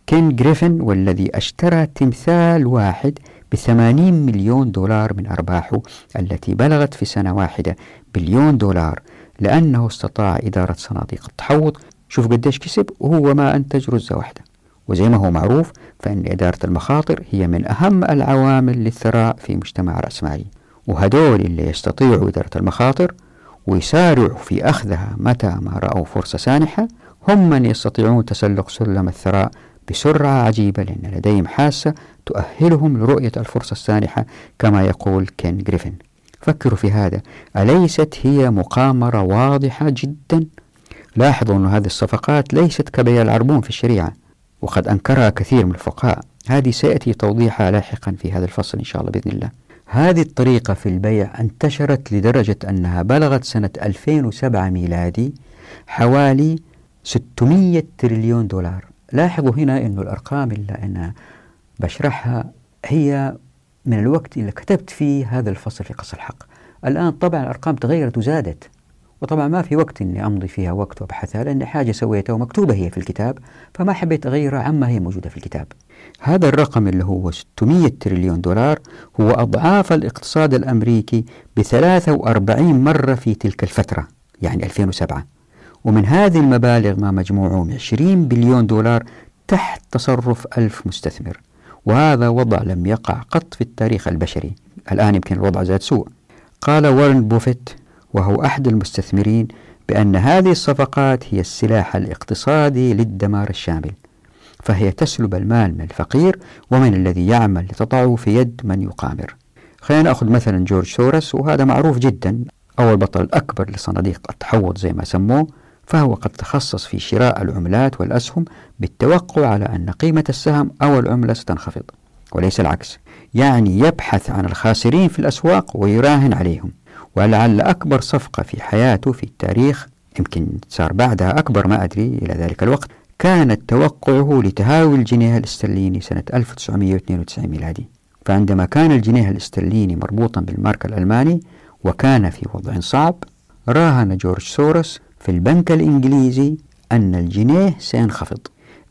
كين جريفن والذي أشترى تمثال واحد بثمانين مليون دولار من أرباحه التي بلغت في سنة واحدة بليون دولار لأنه استطاع إدارة صناديق التحوط. شوف قديش كسب وهو ما أنتج رزة واحدة. وزي ما هو معروف فإن إدارة المخاطر هي من أهم العوامل للثراء في مجتمع رأسمالي. وهدول اللي يستطيعوا إدارة المخاطر ويسارعوا في أخذها متى ما رأوا فرصة سانحة هم من يستطيعون تسلق سلم الثراء بسرعة عجيبة لأن لديهم حاسة تؤهلهم لرؤية الفرصة السانحة كما يقول كين جريفن. فكروا في هذا. أليست هي مقامرة واضحة جدا؟ لاحظوا أن هذه الصفقات ليست كبيع العربون في الشريعة وقد أنكرها كثير من الفقهاء. هذه سيأتي توضيحها لاحقا في هذا الفصل إن شاء الله بإذن الله. هذه الطريقة في البيع انتشرت لدرجة أنها بلغت سنة 2007 ميلادي حوالي 600 تريليون دولار. لاحظوا هنا أن الأرقام اللي أنا بشرحها هي من الوقت اللي كتبت فيه هذا الفصل في قص الحق. الآن طبعا الأرقام تغيرت وزادت. وطبعا ما في وقت أني أمضي فيها وقت وأبحثها لأن حاجة سويتها ومكتوبة هي في الكتاب فما حبيت أغيرها عما هي موجودة في الكتاب. هذا الرقم اللي هو 600 تريليون دولار هو أضعاف الاقتصاد الأمريكي ب 43 مرة في تلك الفترة يعني 2007 ومن هذه المبالغ ما مجموعهم 20 بليون دولار تحت تصرف ألف مستثمر وهذا وضع لم يقع قط في التاريخ البشري. الآن يمكن الوضع زاد سوء. قال وارن بوفيت وهو أحد المستثمرين بأن هذه الصفقات هي السلاح الاقتصادي للدمار الشامل فهي تسلب المال من الفقير ومن الذي يعمل لتضعه في يد من يقامر. خلينا نأخذ مثلا جورج سورس وهذا معروف جدا أو البطل الأكبر لصناديق التحوط زي ما سموه فهو قد تخصص في شراء العملات والأسهم بالتوقع على أن قيمة السهم أو العملة ستنخفض وليس العكس يعني يبحث عن الخاسرين في الأسواق ويراهن عليهم. ولعل أكبر صفقة في حياته في التاريخ يمكن صار بعدها أكبر ما أدري إلى ذلك الوقت كانت توقعه لتهاوي الجنيه الاسترليني سنة 1992 ميلادي. فعندما كان الجنيه الاسترليني مربوطا بالمارك الألماني وكان في وضع صعب راهن جورج سورس في البنك الإنجليزي أن الجنيه سينخفض.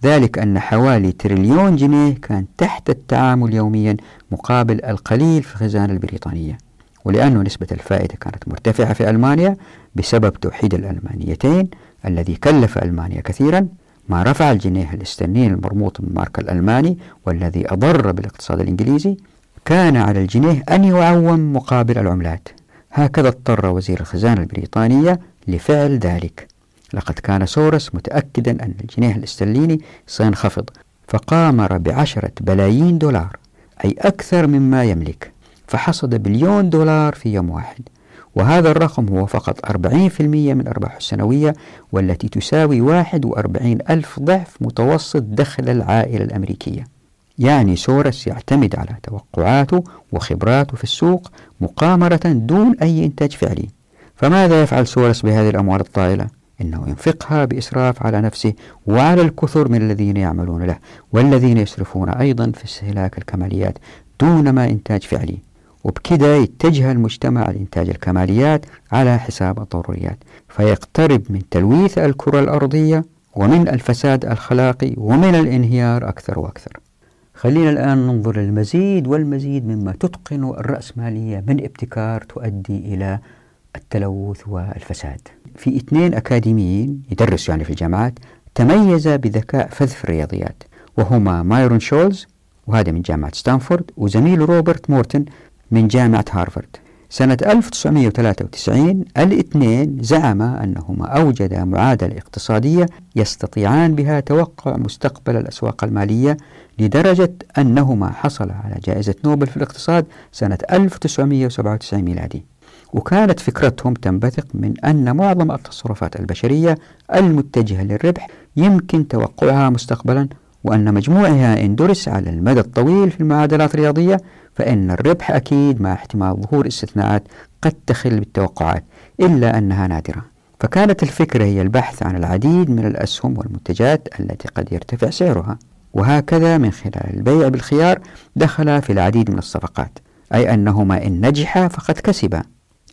ذلك أن حوالي تريليون جنيه كان تحت التعامل يوميا مقابل القليل في الخزانة البريطانية. ولأن نسبة الفائدة كانت مرتفعة في ألمانيا بسبب توحيد الألمانيتين الذي كلف ألمانيا كثيرا ما رفع الجنيه الاسترليني المربوط بالمارك الألماني والذي أضر بالاقتصاد الإنجليزي كان على الجنيه أن يعوم مقابل العملات. هكذا اضطر وزير الخزانة البريطانية لفعل ذلك. لقد كان سورس متأكدا أن الجنيه الاسترليني سينخفض فقامر بعشرة بلايين دولار أي أكثر مما يملك. فحصد بليون دولار في يوم واحد. وهذا الرقم هو فقط 40% من أرباحه السنوية والتي تساوي 41 ألف ضعف متوسط دخل العائلة الأمريكية. يعني سورس يعتمد على توقعاته وخبراته في السوق مقامرة دون أي إنتاج فعلي. فماذا يفعل سورس بهذه الأموال الطائلة؟ إنه ينفقها بإسراف على نفسه وعلى الكثير من الذين يعملون له والذين يسرفون أيضا في استهلاك الكماليات دون ما إنتاج فعلي. وبكده يتجه المجتمع لإنتاج الكماليات على حساب الضروريات. فيقترب من تلويث الكرة الأرضية ومن الفساد الأخلاقي ومن الانهيار أكثر وأكثر. خلينا الآن ننظر للمزيد والمزيد مما تتقن الرأسمالية من ابتكار تؤدي إلى التلوث والفساد. في اثنين أكاديميين يدرسوا يعني في الجامعات تميز بذكاء فذ الرياضيات وهما مايرون شولز وهذا من جامعة ستانفورد وزميله روبرت ميرتون من جامعة هارفارد سنة 1993 الاثنين زعما أنهما أوجدا معادلة اقتصادية يستطيعان بها توقع مستقبل الأسواق المالية لدرجة أنهما حصلا على جائزة نوبل في الاقتصاد سنة 1997 ميلادي. وكانت فكرتهم تنبثق من أن معظم التصرفات البشرية المتجهة للربح يمكن توقعها مستقبلا وأن مجموعها إن درس على المدى الطويل في المعادلات الرياضية فإن الربح أكيد مع احتمال ظهور استثناءات قد تخل بالتوقعات إلا أنها نادرة. فكانت الفكرة هي البحث عن العديد من الأسهم والمنتجات التي قد يرتفع سعرها. وهكذا من خلال البيع بالخيار دخل في العديد من الصفقات أي أنهما إن نجحا فقد كسبا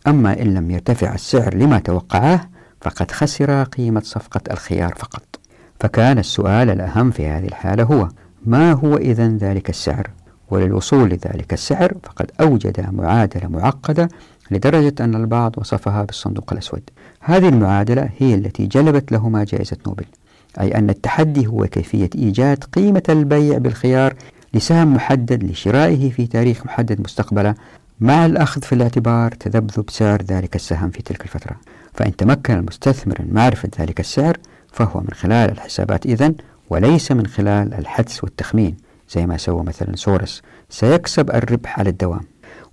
أما إن لم يرتفع السعر لما توقعاه فقد خسر قيمة صفقة الخيار فقط. فكان السؤال الأهم في هذه الحالة هو ما هو إذا ذلك السعر؟ وللوصول لذلك السعر فقد أوجد معادلة معقدة لدرجة أن البعض وصفها بالصندوق الأسود. هذه المعادلة هي التي جلبت لهما جائزة نوبل أي أن التحدي هو كيفية إيجاد قيمة البيع بالخيار لسهم محدد لشرائه في تاريخ محدد مستقبلا مع الأخذ في الاعتبار تذبذب سعر ذلك السهم في تلك الفترة. فإن تمكن المستثمر من معرفة ذلك السعر فهو من خلال الحسابات. إذن وليس من خلال الحدس والتخمين زي ما سوى مثلا سورس. سيكسب الربح على الدوام.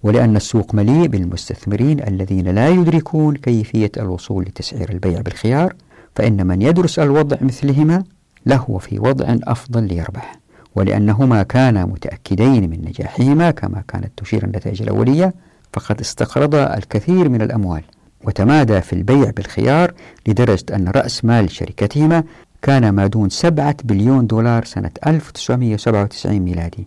ولأن السوق مليء بالمستثمرين الذين لا يدركون كيفية الوصول لتسعير البيع بالخيار فإن من يدرس الوضع مثلهما له في وضع أفضل ليربح. ولأنهما كانا متأكدين من نجاحهما كما كانت تشير النتائج الأولية فقد استقرضا الكثير من الأموال. وتمادى في البيع بالخيار لدرجة أن رأس مال شركتهما كان ما دون سبعة بليون دولار سنة 1997 ميلادي.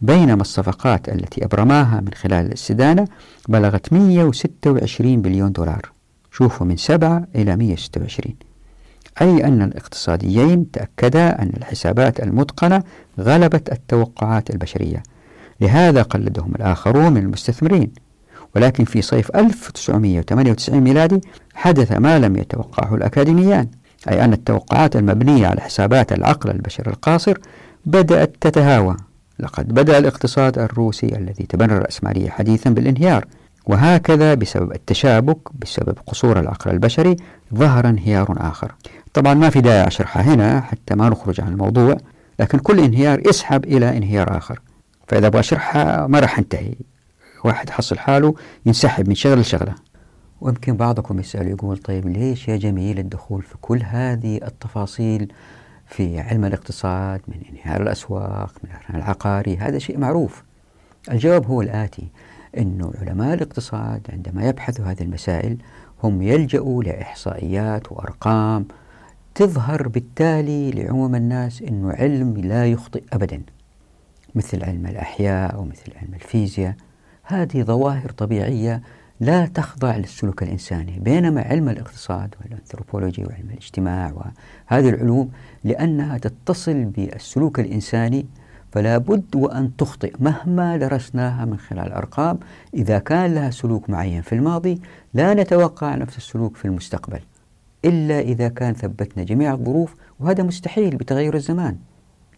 بينما الصفقات التي أبرماها من خلال الاستدانة بلغت 126 بليون دولار. شوفوا من 7 إلى 126 أي أن الاقتصاديين تأكدا أن الحسابات المتقنة غلبت التوقعات البشرية. لهذا قلدهم الآخرون من المستثمرين. ولكن في صيف 1998 ميلادي حدث ما لم يتوقعه الأكاديميان أي أن التوقعات المبنية على حسابات العقل البشري القاصر بدأت تتهاوى. لقد بدأ الاقتصاد الروسي الذي تبنى الرأسمالية حديثا بالانهيار وهكذا بسبب التشابك بسبب قصور العقل البشري ظهر انهيار آخر. طبعا ما في داعي أشرحها هنا حتى ما نخرج عن الموضوع لكن كل انهيار يسحب إلى انهيار آخر. فإذا أبغى أشرحها ما راح أنتهي. واحد حصل حاله ينسحب من شغلة لشغلة. ويمكن بعضكم يسأل يقول طيب ليش يا جميل الدخول في كل هذه التفاصيل في علم الاقتصاد من انهيار الأسواق من العقاري؟ هذا شيء معروف. الجواب هو الآتي أنه علماء الاقتصاد عندما يبحثوا هذه المسائل هم يلجأوا لإحصائيات وأرقام تظهر بالتالي لعموم الناس أنه علم لا يخطئ أبدا مثل علم الأحياء ومثل علم الفيزياء. هذه ظواهر طبيعية لا تخضع للسلوك الإنساني بينما علم الاقتصاد والأنثروبولوجي وعلم الاجتماع وهذه العلوم لأنها تتصل بالسلوك الإنساني فلا بد وأن تخطئ مهما درسناها من خلال الأرقام إذا كان لها سلوك معين في الماضي لا نتوقع نفس السلوك في المستقبل إلا إذا كان ثبتنا جميع الظروف وهذا مستحيل بتغير الزمان.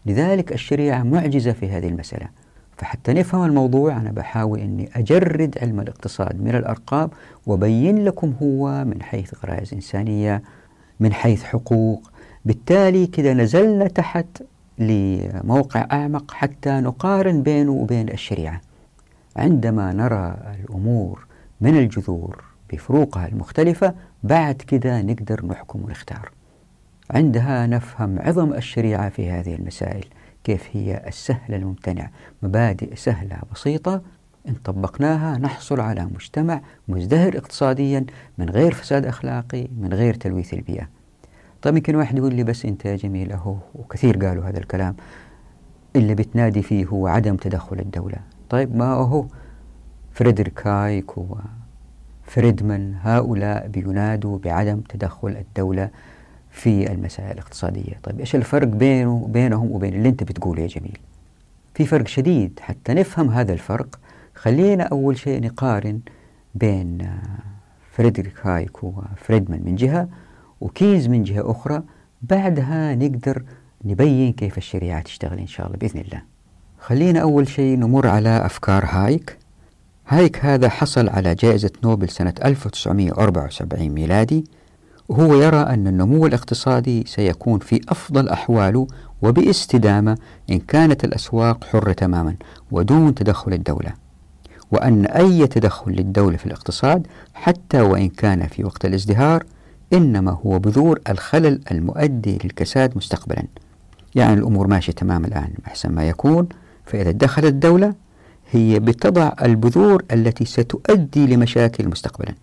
لذلك الشريعة معجزة في هذه المسألة. فحتى نفهم الموضوع أنا بحاول أني أجرد علم الاقتصاد من الأرقام وبين لكم هو من حيث غرائز إنسانية من حيث حقوق. بالتالي كده نزلنا تحت لموقع أعمق حتى نقارن بينه وبين الشريعة. عندما نرى الأمور من الجذور بفروقها المختلفة بعد كده نقدر نحكم ونختار. عندها نفهم عظم الشريعة في هذه المسائل. كيف هي السهلة الممتنع. مبادئ سهلة بسيطة إن طبقناها نحصل على مجتمع مزدهر اقتصاديا من غير فساد أخلاقي من غير تلويث البيئة. طيب يمكن واحد يقول لي بس أنت يا جميل أهو وكثير قالوا هذا الكلام اللي بتنادي فيه هو عدم تدخل الدولة. طيب ما هو؟ فريدريك هايك وفريدمان هؤلاء بينادوا بعدم تدخل الدولة. في المسائل الاقتصادية. طيب إيش الفرق بينه بينهم وبين اللي أنت بتقوله يا جميل؟ في فرق شديد حتى نفهم هذا الفرق. خلينا أول شيء نقارن بين فريدريك هايك وفريدمان من جهة وكينز من جهة أخرى. بعدها نقدر نبين كيف الشريعة تشتغل إن شاء الله بإذن الله. خلينا أول شيء نمر على أفكار هايك. هايك هذا حصل على جائزة نوبل سنة 1974 ميلادي. وهو يرى أن النمو الاقتصادي سيكون في أفضل أحواله وباستدامة إن كانت الأسواق حرة تماما ودون تدخل الدولة وأن أي تدخل للدولة في الاقتصاد حتى وإن كان في وقت الازدهار إنما هو بذور الخلل المؤدي للكساد مستقبلا. يعني الأمور ماشية تمام الآن أحسن ما يكون. فإذا دخلت الدولة هي بتضع البذور التي ستؤدي لمشاكل مستقبلا.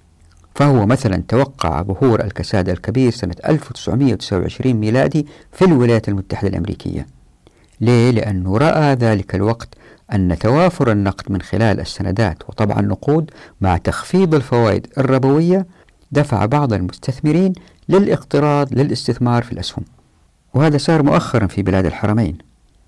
فهو مثلا توقع ظهور الكساد الكبير سنة 1929 ميلادي في الولايات المتحدة الأمريكية. ليه؟ لأنه رأى ذلك الوقت أن توافر النقد من خلال السندات وطبع النقود مع تخفيض الفوائد الربوية دفع بعض المستثمرين للاقتراض للاستثمار في الأسهم. وهذا صار مؤخرا في بلاد الحرمين.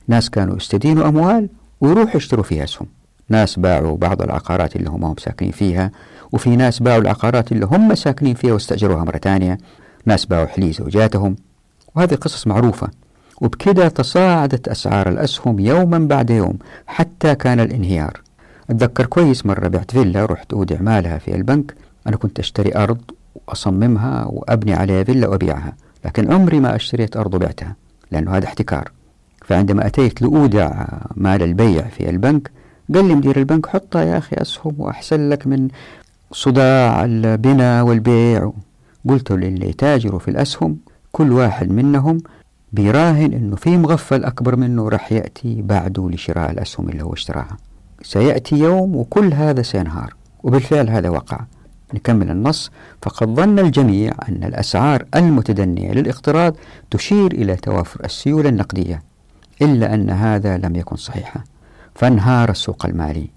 ناس كانوا يستدينوا أموال ويروحوا يشتروا فيها أسهم. ناس باعوا بعض العقارات اللي هم ساكنين فيها وفي ناس باعوا العقارات اللي هم ساكنين فيها واستأجروها مرة ثانية. ناس باعوا حلي زوجاتهم وهذه قصص معروفة. وبكده تصاعدت أسعار الأسهم يوما بعد يوم حتى كان الانهيار. أتذكر كويس مرة بعت فيلا رحت أودع مالها في البنك. أنا كنت أشتري أرض وأصممها وأبني عليها فيلا وأبيعها. لكن عمري ما أشتريت أرض وبعتها لأنه هذا احتكار. فعندما أتيت لأودع مال البيع في البنك قال لي مدير البنك حطها يا أخي أسهم وأحسن لك من صداع البناء والبيع قلت للي يتاجروا في الأسهم كل واحد منهم بيراهن إنه في مغفل أكبر منه راح يأتي بعده لشراء الأسهم اللي هو اشتراها. سيأتي يوم وكل هذا سينهار، وبالفعل هذا وقع. نكمل النص فقد ظن الجميع أن الأسعار المتدنية للاقتراض تشير إلى توافر السيولة النقدية، إلا أن هذا لم يكن صحيحا. فانهار السوق المالي،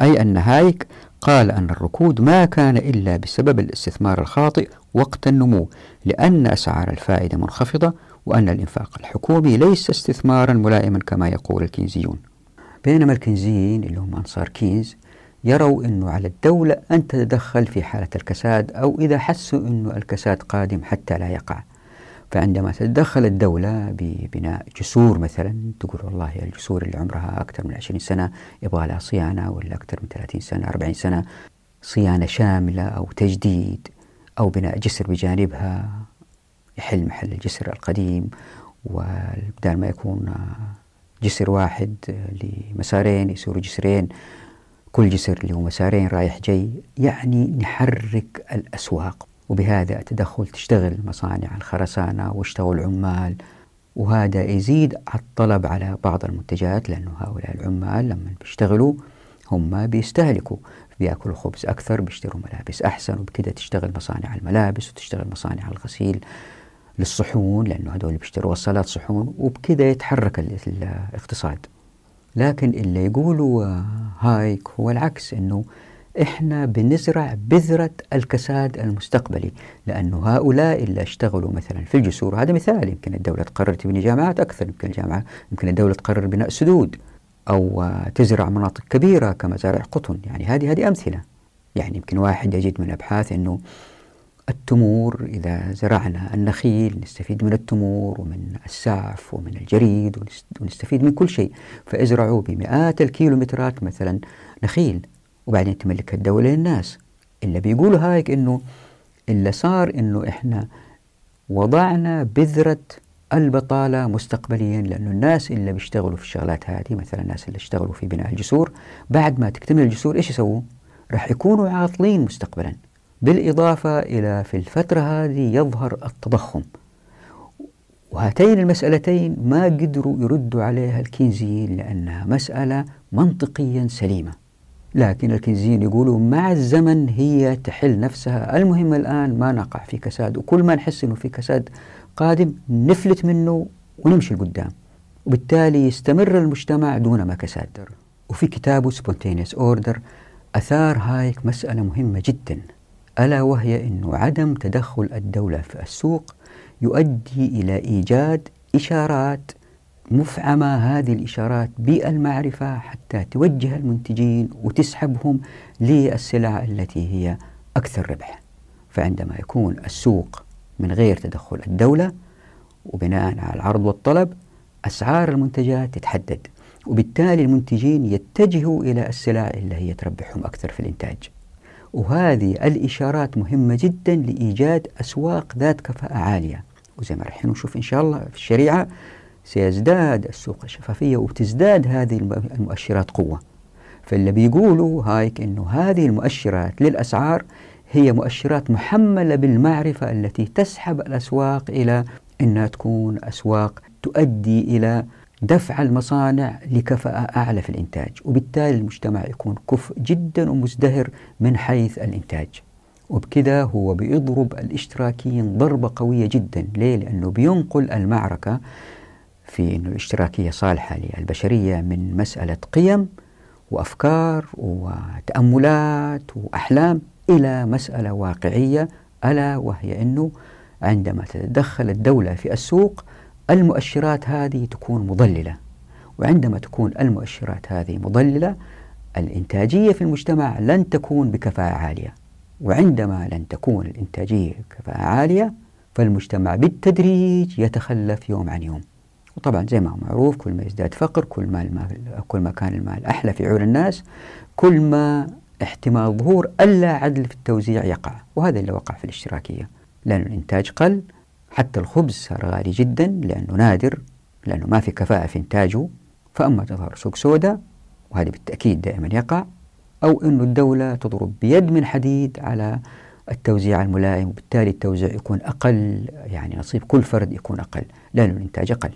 أي أن هايك قال أن الركود ما كان إلا بسبب الاستثمار الخاطئ وقت النمو لأن أسعار الفائدة منخفضة وأن الإنفاق الحكومي ليس استثمارا ملائما كما يقول الكينزيون بينما الكينزيين اللي هم أنصار كينز يروا أنه على الدولة أن تتدخل في حالة الكساد أو إذا حسوا أنه الكساد قادم حتى لا يقع. فعندما تتدخل الدولة ببناء جسور مثلا تقول والله الجسور اللي عمرها أكثر من 20 سنة يبغى لها صيانة ولا أكثر من 30 سنة 40 سنة صيانة شاملة أو تجديد أو بناء جسر بجانبها يحل محل الجسر القديم وبدال ما يكون جسر واحد لمسارين يصيروا جسرين كل جسر هو مسارين رايح جاي يعني نحرك الأسواق. وبهذا التدخل تشتغل مصانع الخرسانة واشتغل عمال وهذا يزيد الطلب على بعض المنتجات لأنه هؤلاء العمال لما بيشتغلوا هم بيستهلكوا. بيأكلوا خبز أكثر بيشتروا ملابس أحسن وبكده تشتغل مصانع الملابس وتشتغل مصانع الغسيل للصحون لأنه هذول بيشتروا وصلات صحون وبكده يتحرك الاقتصاد. لكن اللي يقولوا هايك هو العكس أنه إحنا بنزرع بذرة الكساد المستقبلي لأنه هؤلاء اللي اشتغلوا مثلا في الجسور هذا مثال يمكن الدولة تقرر تبني جامعات أكثر يمكن الجامعة يمكن الدولة تقرر بناء سدود أو تزرع مناطق كبيرة كمزارع قطن. يعني هذه هذه أمثلة. يعني يمكن واحد يجد من أبحاث أنه التمور إذا زرعنا النخيل نستفيد من التمور ومن السعف ومن الجريد ونستفيد من كل شيء. فازرعوا بمئات الكيلومترات مثلا نخيل. وبعدين تملكها الدولة للناس. اللي بيقولوا هايك إنه اللي صار إنه إحنا وضعنا بذرة البطالة مستقبليا لأنه الناس اللي بيشتغلوا في الشغلات هذه مثلا الناس اللي اشتغلوا في بناء الجسور بعد ما تكتمل الجسور إيش يسووا؟ راح يكونوا عاطلين مستقبلا. بالإضافة إلى في الفترة هذه يظهر التضخم. وهاتين المسألتين ما قدروا يردوا عليها الكينزيين لأنها مسألة منطقيا سليمة. لكن الكينزيين يقولوا مع الزمن هي تحل نفسها. المهم الآن ما نقع في كساد وكل ما نحس أنه في كساد قادم نفلت منه ونمشي لقدام. وبالتالي يستمر المجتمع دون ما كساد. وفي كتابه Spontaneous Order أثار هايك مسألة مهمة جدا. ألا وهي أن عدم تدخل الدولة في السوق يؤدي إلى إيجاد إشارات مفعمة هذه الإشارات بالمعرفة حتى توجه المنتجين وتسحبهم للسلع التي هي أكثر ربح فعندما يكون السوق من غير تدخل الدولة وبناء على العرض والطلب أسعار المنتجات تتحدد وبالتالي المنتجين يتجهوا إلى السلع اللي هي تربحهم أكثر في الإنتاج. وهذه الإشارات مهمة جدا لإيجاد أسواق ذات كفاءة عالية. وزي ما رح نشوف إن شاء الله في الشريعة سيزداد السوق الشفافية وتزداد هذه المؤشرات قوة. فاللي بيقولوا هايك أنه هذه المؤشرات للأسعار هي مؤشرات محملة بالمعرفة التي تسحب الأسواق إلى أنها تكون أسواق تؤدي إلى دفع المصانع لكفاءة أعلى في الإنتاج. وبالتالي المجتمع يكون كفء جدا ومزدهر من حيث الإنتاج. وبكذا هو بيضرب الاشتراكيين ضربة قوية جدا. ليه؟ لأنه بينقل المعركة في أن الاشتراكية صالحة للبشرية من مسألة قيم وأفكار وتأملات وأحلام إلى مسألة واقعية ألا وهي أنه عندما تتدخل الدولة في السوق المؤشرات هذه تكون مضللة. وعندما تكون المؤشرات هذه مضللة الإنتاجية في المجتمع لن تكون بكفاءة عالية. وعندما لن تكون الإنتاجية بكفاءة عالية فالمجتمع بالتدريج يتخلف يوم عن يوم. وطبعا زي ما هو معروف كل ما يزداد فقر كل ما المال كل ما كان المال أحلى في عيون الناس كل ما احتمال ظهور ألا عدل في التوزيع يقع. وهذا اللي وقع في الاشتراكية. لأن الإنتاج قل حتى الخبز صار غالي جدا لأنه نادر لأنه ما في كفاءة في إنتاجه. فأما تظهر سوق سوداء وهذا بالتأكيد دائما يقع أو أن الدولة تضرب بيد من حديد على التوزيع الملائم وبالتالي التوزيع يكون أقل يعني نصيب كل فرد يكون أقل لأن الإنتاج أقل.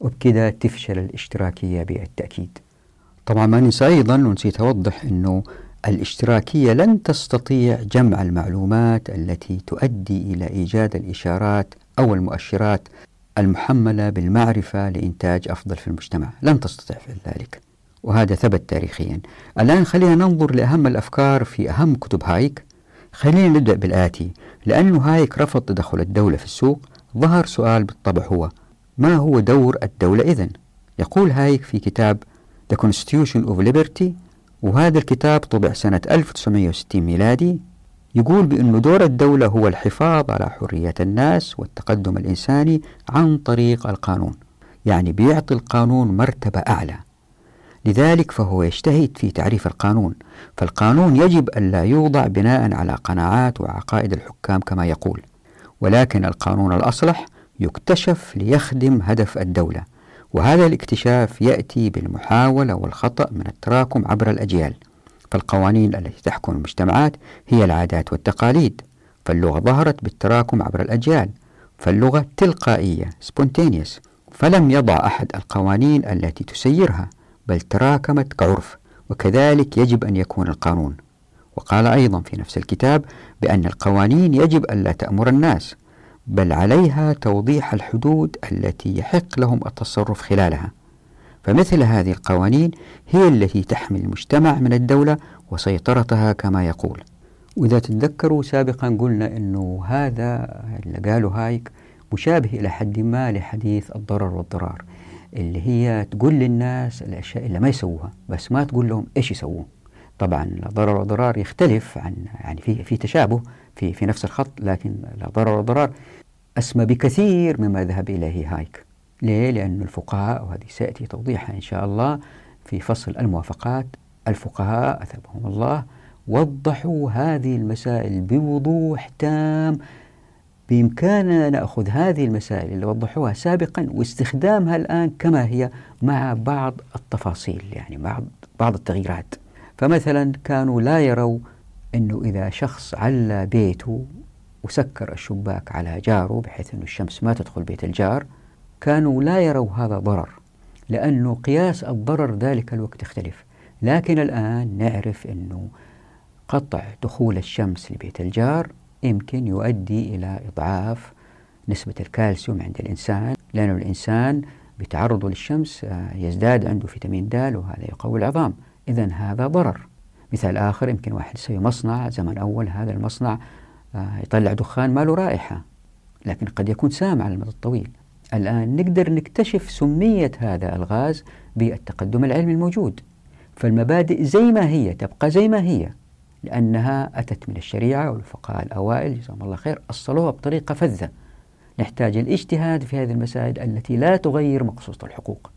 وبكذا تفشل الاشتراكية بالتأكيد. طبعا ما ننسى أيضا ونسيت أوضح أنه الاشتراكية لن تستطيع جمع المعلومات التي تؤدي إلى إيجاد الإشارات أو المؤشرات المحملة بالمعرفة لإنتاج أفضل في المجتمع. لن تستطيع فعل ذلك. وهذا ثبت تاريخيا. الآن خلينا ننظر لأهم الأفكار في أهم كتب هايك. خلينا نبدأ بالآتي. لأنه هايك رفض تدخل الدولة في السوق ظهر سؤال بالطبع هو ما هو دور الدولة إذن؟ يقول هايك في كتاب The Constitution of Liberty وهذا الكتاب طبع سنة 1960 ميلادي. يقول بأن دور الدولة هو الحفاظ على حرية الناس والتقدم الإنساني عن طريق القانون يعني بيعطي القانون مرتبة أعلى. لذلك فهو يجتهد في تعريف القانون فالقانون يجب ألا يوضع بناء على قناعات وعقائد الحكام كما يقول. ولكن القانون الأصلح يكتشف ليخدم هدف الدولة وهذا الاكتشاف يأتي بالمحاولة والخطأ من التراكم عبر الأجيال. فالقوانين التي تحكم المجتمعات هي العادات والتقاليد. فاللغة ظهرت بالتراكم عبر الأجيال. فاللغة تلقائية spontaneous. فلم يضع أحد القوانين التي تسيرها بل تراكمت كعرف وكذلك يجب أن يكون القانون. وقال أيضا في نفس الكتاب بأن القوانين يجب ألا تأمر الناس. بل عليها توضيح الحدود التي يحق لهم التصرف خلالها. فمثل هذه القوانين هي التي تحمي المجتمع من الدولة وسيطرتها كما يقول. وإذا تتذكروا سابقا قلنا أنه هذا اللي قاله هايك مشابه إلى حد ما لحديث الضرر والضرار اللي هي تقول للناس الأشياء اللي ما يسووها بس ما تقول لهم إيش يسوون. طبعا الضرر والضرار يختلف عن يعني في في تشابه في في نفس الخط لكن الضرر والضرار أسمى بكثير مما ذهب إليه هايك. ليه؟ لأن الفقهاء وهذه سيأتي توضيحها إن شاء الله في فصل الموافقات الفقهاء أثبهم الله وضحوا هذه المسائل بوضوح تام. بإمكاننا نأخذ هذه المسائل اللي وضحوها سابقا واستخدامها الآن كما هي مع بعض التفاصيل يعني مع بعض التغييرات. فمثلا كانوا لا يروا أنه إذا شخص على بيته وسكر الشباك على جاره بحيث أن الشمس ما تدخل بيت الجار كانوا لا يروا هذا ضرر لأنه قياس الضرر ذلك الوقت يختلف. لكن الآن نعرف أنه قطع دخول الشمس لبيت الجار يمكن يؤدي إلى إضعاف نسبة الكالسيوم عند الإنسان لأن الإنسان بتعرضه للشمس آه، يزداد عنده فيتامين د وهذا يقوي العظام. إذا هذا ضرر. مثال آخر يمكن واحد يسوي مصنع زمن أول هذا المصنع يطلع دخان ما له رائحة لكن قد يكون سام على المدى الطويل. الآن نقدر نكتشف سمية هذا الغاز بالتقدم العلمي الموجود. فالمبادئ زي ما هي تبقى زي ما هي لأنها أتت من الشريعة والفقهاء الأوائل جزاهم الله خير أصلوها بطريقة فذة. نحتاج الاجتهاد في هذه المسائل التي لا تغير مقصوصة الحقوق.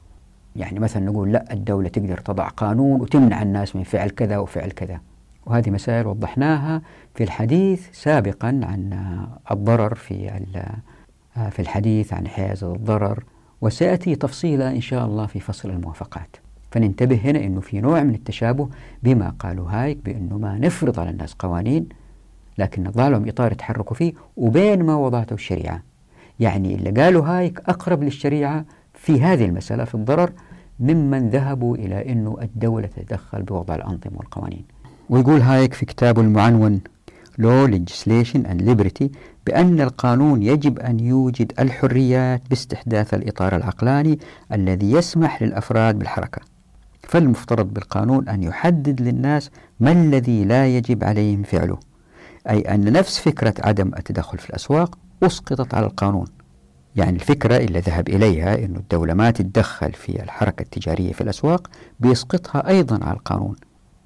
يعني مثلا نقول لا الدولة تقدر تضع قانون وتمنع الناس من فعل كذا وفعل كذا. وهذه مسائل وضحناها في الحديث سابقا عن الضرر في في الحديث عن حياز الضرر وسيأتي تفصيلا إن شاء الله في فصل الموافقات. فننتبه هنا أنه في نوع من التشابه بما قالوا هايك بأنه ما نفرض على الناس قوانين لكن نضع لهم إطار يتحركوا فيه وبين ما وضعته الشريعة. يعني اللي قالوا هايك أقرب للشريعة في هذه المسألة في الضرر ممن ذهبوا إلى أنه الدولة تتدخل بوضع الأنظمة والقوانين. ويقول هايك في كتابه المعنون Law, Legislation and Liberty بأن القانون يجب أن يوجد الحريات باستحداث الإطار العقلاني الذي يسمح للأفراد بالحركة. فالمفترض بالقانون أن يحدد للناس ما الذي لا يجب عليهم فعله أي أن نفس فكرة عدم التدخل في الأسواق أسقطت على القانون. يعني الفكرة اللي ذهب إليها أن الدولة ما تتدخل في الحركة التجارية في الأسواق بيسقطها أيضا على القانون.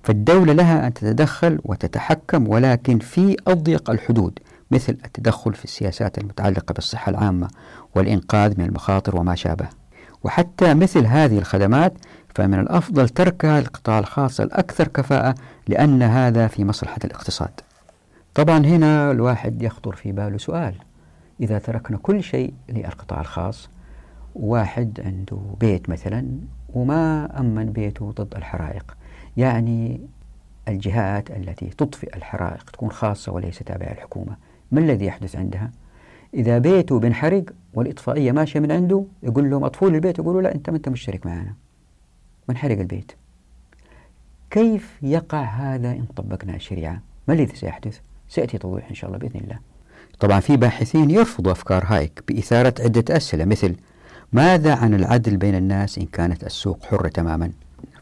فالدولة لها أن تتدخل وتتحكم ولكن في أضيق الحدود مثل التدخل في السياسات المتعلقة بالصحة العامة والإنقاذ من المخاطر وما شابه. وحتى مثل هذه الخدمات فمن الأفضل تركها للقطاع الخاص الأكثر كفاءة لأن هذا في مصلحة الاقتصاد. طبعا هنا الواحد يخطر في باله سؤال. إذا تركنا كل شيء للقطاع الخاص واحد عنده بيت مثلا وما أمن بيته ضد الحرائق يعني الجهات التي تطفئ الحرائق تكون خاصة وليس تابعة للحكومة ما الذي يحدث عندها؟ إذا بيته بنحرق والإطفائية ماشية من عنده يقول لهم أطفوا البيت يقولوا لا أنت ما أنت مشترك معنا منحرق البيت كيف يقع هذا إن طبقنا الشريعة؟ ما الذي سيحدث؟ سيأتي توضيح إن شاء الله بإذن الله طبعا في باحثين يرفضوا أفكار هايك بإثارة عدة أسئلة مثل ماذا عن العدل بين الناس إن كانت السوق حرة تماما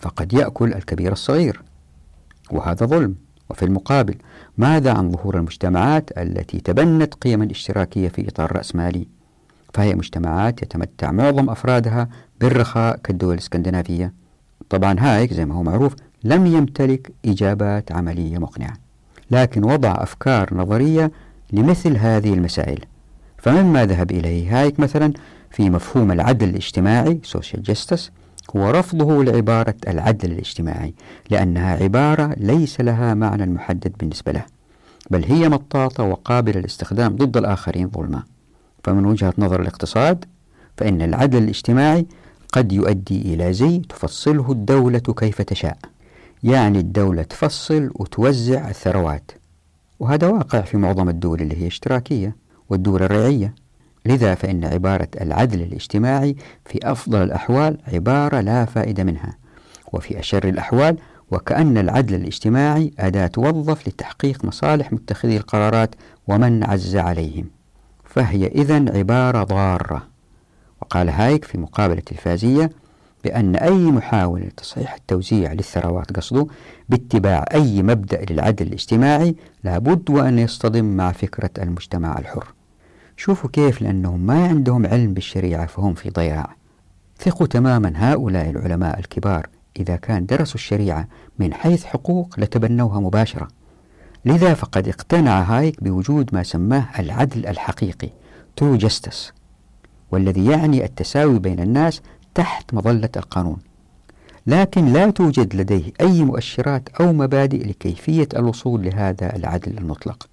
فقد يأكل الكبير الصغير. وهذا ظلم. وفي المقابل ماذا عن ظهور المجتمعات التي تبنت قيما اشتراكية في إطار رأسمالي فهي مجتمعات يتمتع معظم أفرادها بالرخاء كالدول الإسكندنافية. طبعا هايك زي ما هو معروف لم يمتلك إجابات عملية مقنعة. لكن وضع أفكار نظرية لمثل هذه المسائل. فمما ذهب إليه هايك مثلا في مفهوم العدل الاجتماعي social justice هو رفضه لعبارة العدل الاجتماعي لأنها عبارة ليس لها معنى محدد بالنسبة له بل هي مطاطة وقابلة للاستخدام ضد الآخرين ظلما. فمن وجهة نظر الاقتصاد فإن العدل الاجتماعي قد يؤدي إلى زي تفصله الدولة كيف تشاء يعني الدولة تفصل وتوزع الثروات. وهذا واقع في معظم الدول اللي هي اشتراكية والدول الريعية. لذا فإن عبارة العدل الاجتماعي في أفضل الأحوال عبارة لا فائدة منها وفي أشر الأحوال وكأن العدل الاجتماعي أداة توظف لتحقيق مصالح متخذي القرارات ومن عز عليهم. فهي إذا عبارة ضارة. وقال هايك في مقابلة الفازية بأن أي محاولة لتصحيح التوزيع للثروات قصده باتباع أي مبدأ للعدل الاجتماعي لابد وأن يصطدم مع فكرة المجتمع الحر. شوفوا كيف لأنهم ما عندهم علم بالشريعة فهم في ضياع. ثقوا تماما هؤلاء العلماء الكبار. إذا كان درسوا الشريعة من حيث حقوق لتبنوها مباشرة. لذا فقد اقتنع هايك بوجود ما سماه العدل الحقيقي true justice والذي يعني التساوي بين الناس تحت مظلة القانون. لكن لا توجد لديه أي مؤشرات أو مبادئ لكيفية الوصول لهذا العدل المطلق.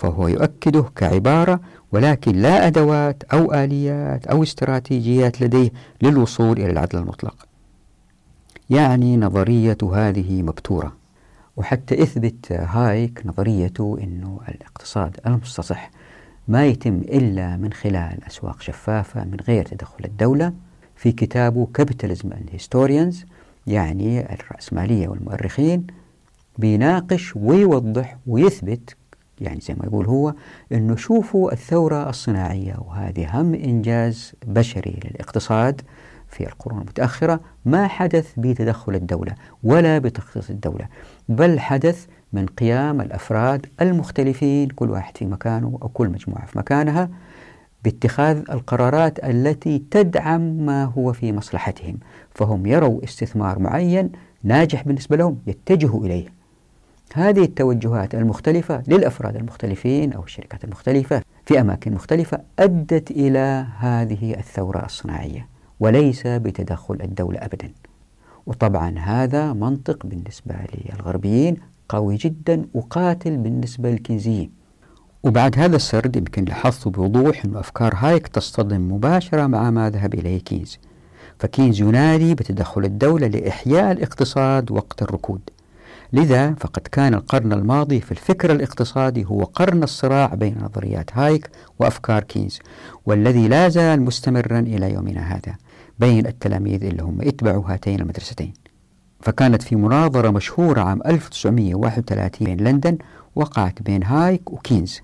فهو يؤكده كعبارة ولكن لا أدوات أو آليات أو استراتيجيات لديه للوصول إلى العدل المطلق. يعني نظرية هذه مبتورة. وحتى يثبت هايك نظريته أنه الاقتصاد المستصح ما يتم إلا من خلال أسواق شفافة من غير تدخل الدولة. في كتابه Capitalism and Historians يعني الرأسمالية والمؤرخين بيناقش ويوضح ويثبت يعني زي ما يقول هو انه شوفوا الثورة الصناعية وهذه أهم إنجاز بشري للاقتصاد في القرون المتأخرة ما حدث بتدخل الدولة ولا بتخصيص الدولة بل حدث من قيام الأفراد المختلفين كل واحد في مكانه أو كل مجموعة في مكانها باتخاذ القرارات التي تدعم ما هو في مصلحتهم فهم يروا استثمار معين ناجح بالنسبة لهم يتجهوا إليه. هذه التوجهات المختلفة للأفراد المختلفين أو الشركات المختلفة في أماكن مختلفة أدت إلى هذه الثورة الصناعية وليس بتدخل الدولة أبدا. وطبعا هذا منطق بالنسبة للغربيين قوي جدا وقاتل بالنسبة للكينزيين. وبعد هذا السرد يمكن لاحظت بوضوح أن أفكار هايك تصطدم مباشرة مع ما ذهب إليه كينز. فكينز ينادي بتدخل الدولة لإحياء الاقتصاد وقت الركود. لذا فقد كان القرن الماضي في الفكر الاقتصادي هو قرن الصراع بين نظريات هايك وأفكار كينز والذي لا زال مستمرا إلى يومنا هذا بين التلاميذ اللي هم اتبعوا هاتين المدرستين. فكانت في مناظرة مشهورة عام 1931 بين لندن وقعت بين هايك وكينز.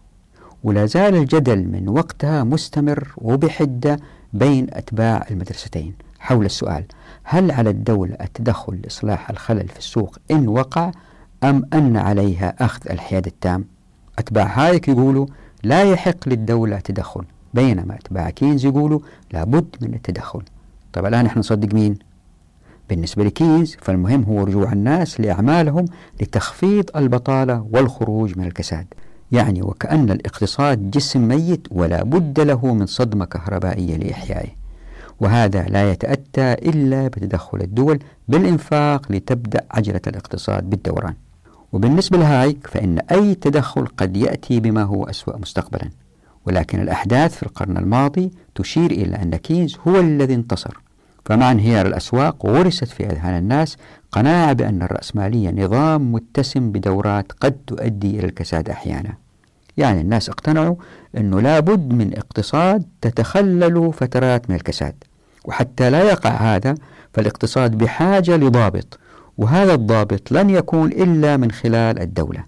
ولا زال الجدل من وقتها مستمر وبحدة بين أتباع المدرستين. حول السؤال هل على الدولة التدخل لإصلاح الخلل في السوق إن وقع أم أن عليها أخذ الحياد التام؟ أتباع هايك يقولوا لا يحق للدولة التدخل بينما أتباع كينز يقولوا لابد من التدخل. طيب الآن إحنا نصدق مين؟ بالنسبة لكينز فالمهم هو رجوع الناس لأعمالهم لتخفيض البطالة والخروج من الكساد. يعني وكأن الاقتصاد جسم ميت ولا بد له من صدمة كهربائية لإحيائه. وهذا لا يتأتى إلا بتدخل الدول بالإنفاق لتبدأ عجلة الاقتصاد بالدوران. وبالنسبة لهايك فإن أي تدخل قد يأتي بما هو أسوأ مستقبلا. ولكن الأحداث في القرن الماضي تشير إلى أن كينز هو الذي انتصر. فمع انهيار الأسواق غرست في أذهان الناس قناعة بأن الرأسمالية نظام متسم بدورات قد تؤدي إلى الكساد أحيانا. يعني الناس اقتنعوا أنه لابد من اقتصاد تتخلل فترات من الكساد. وحتى لا يقع هذا فالاقتصاد بحاجة لضابط. وهذا الضابط لن يكون إلا من خلال الدولة.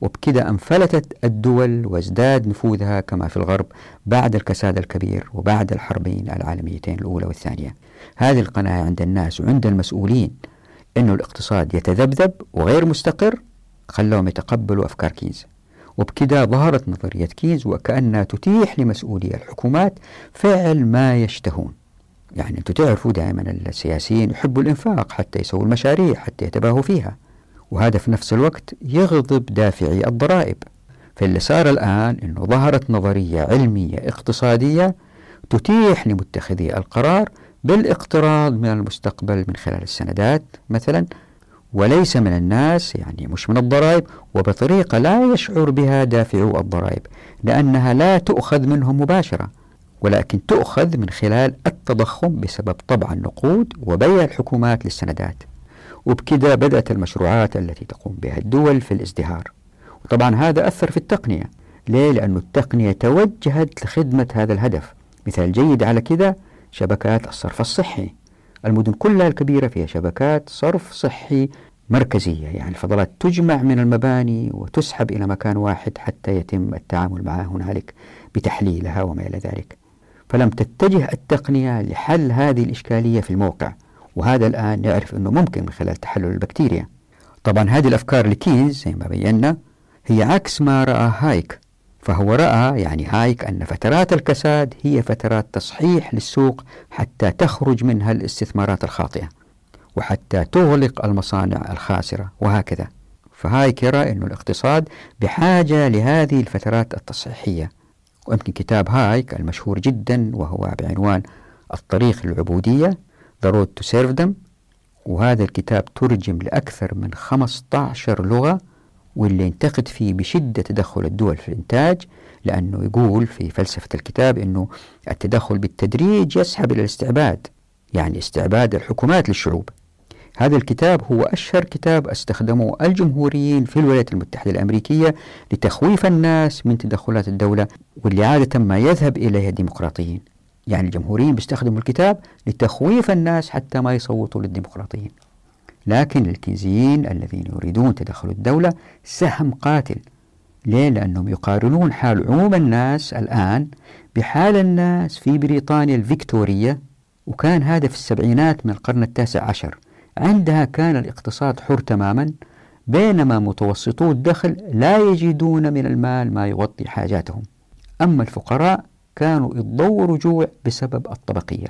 وبكذا أنفلتت الدول وازداد نفوذها كما في الغرب بعد الكساد الكبير وبعد الحربين العالميتين الأولى والثانية. هذه القناعة عند الناس وعند المسؤولين أن الاقتصاد يتذبذب وغير مستقر. خلوهم يتقبلوا أفكار كينز. وبكذا ظهرت نظرية كينز وكأنها تتيح لمسؤولي الحكومات فعل ما يشتهون. يعني أنتم تعرفوا دائما السياسيين يحبوا الإنفاق حتى يسووا المشاريع حتى يتباهوا فيها وهذا في نفس الوقت يغضب دافعي الضرائب. فاللي صار الآن أنه ظهرت نظرية علمية اقتصادية تتيح لمتخذي القرار بالإقتراض من المستقبل من خلال السندات مثلا وليس من الناس يعني مش من الضرائب وبطريقة لا يشعر بها دافعو الضرائب لأنها لا تؤخذ منهم مباشرة ولكن تؤخذ من خلال التضخم بسبب طبع النقود وبيع الحكومات للسندات. وبكذا بدأت المشروعات التي تقوم بها الدول في الازدهار. وطبعا هذا أثر في التقنية. ليه؟ لأن التقنية توجهت لخدمة هذا الهدف. مثال جيد على كذا شبكات الصرف الصحي. المدن كلها الكبيرة فيها شبكات صرف صحي مركزية يعني الفضلات تجمع من المباني وتسحب إلى مكان واحد حتى يتم التعامل معها هنالك بتحليلها وما إلى ذلك. فلم تتجه التقنية لحل هذه الإشكالية في الموقع وهذا الآن نعرف أنه ممكن من خلال تحلل البكتيريا. طبعا هذه الأفكار لكيز زي ما بينا هي عكس ما رأى هايك. فهو رأى يعني هايك أن فترات الكساد هي فترات تصحيح للسوق حتى تخرج منها الاستثمارات الخاطئة وحتى تغلق المصانع الخاسرة وهكذا. فهايك يرى أن الاقتصاد بحاجة لهذه الفترات التصحيحية. ويمكن كتاب هايك المشهور جدا وهو بعنوان الطريق للعبودية The Road to Serfdom وهذا الكتاب ترجم لأكثر من 15 لغة واللي ينتقد فيه بشدة تدخل الدول في الإنتاج لأنه يقول في فلسفة الكتاب أنه التدخل بالتدريج يسحب إلى الاستعباد يعني استعباد الحكومات للشعوب. هذا الكتاب هو أشهر كتاب استخدمه الجمهوريين في الولايات المتحدة الأمريكية لتخويف الناس من تدخلات الدولة واللي عادة ما يذهب إليها الديمقراطيين. يعني الجمهوريين بيستخدموا الكتاب لتخويف الناس حتى ما يصوتوا للديمقراطيين. لكن الكيزيين الذين يريدون تدخل الدولة سهم قاتل. ليه؟ لأنهم يقارنون حال عموم الناس الآن بحال الناس في بريطانيا الفيكتورية وكان هذا في السبعينات من القرن التاسع عشر. عندها كان الاقتصاد حر تماما بينما متوسطو الدخل لا يجدون من المال ما يغطي حاجاتهم. أما الفقراء كانوا يتضوروا رجوع بسبب الطبقية.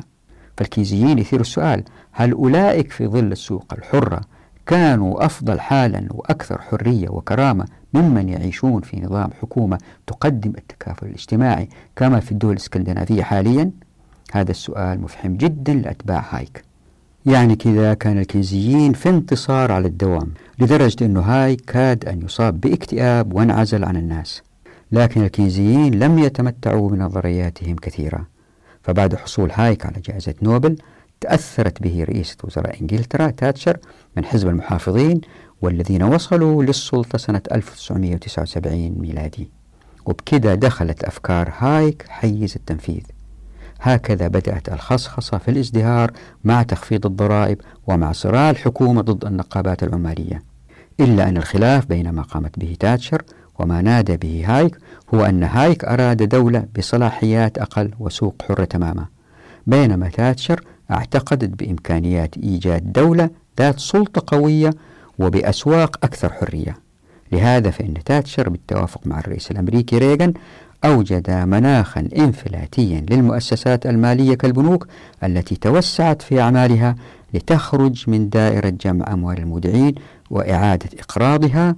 فالكيزيين يثيروا السؤال هل أولئك في ظل السوق الحرة كانوا أفضل حالا وأكثر حرية وكرامة ممن يعيشون في نظام حكومة تقدم التكافل الاجتماعي كما في الدول الإسكندنافية حاليا؟ هذا السؤال مفحم جدا لأتباع هايك. يعني كذا كان الكينزيين في انتصار على الدوام لدرجة أنه هايك كاد أن يصاب باكتئاب وانعزل عن الناس. لكن الكينزيين لم يتمتعوا بنظرياتهم كثيرة. فبعد حصول هايك على جائزة نوبل تأثرت به رئيسة وزراء إنجلترا تاتشر من حزب المحافظين والذين وصلوا للسلطة سنة 1979 ميلادي. وبكذا دخلت أفكار هايك حيز التنفيذ. هكذا بدأت الخصخصة في الازدهار مع تخفيض الضرائب ومع صراع الحكومة ضد النقابات العمالية. إلا أن الخلاف بين ما قامت به تاتشر وما نادى به هايك هو أن هايك أراد دولة بصلاحيات أقل وسوق حر تماما. بينما تاتشر اعتقدت بإمكانيات إيجاد دولة ذات سلطة قوية وبأسواق أكثر حرية. لهذا فإن تاتشر بالتوافق مع الرئيس الأمريكي ريغان أوجد مناخا انفلاتيا للمؤسسات المالية كالبنوك التي توسعت في أعمالها لتخرج من دائرة جمع أموال المودعين وإعادة إقراضها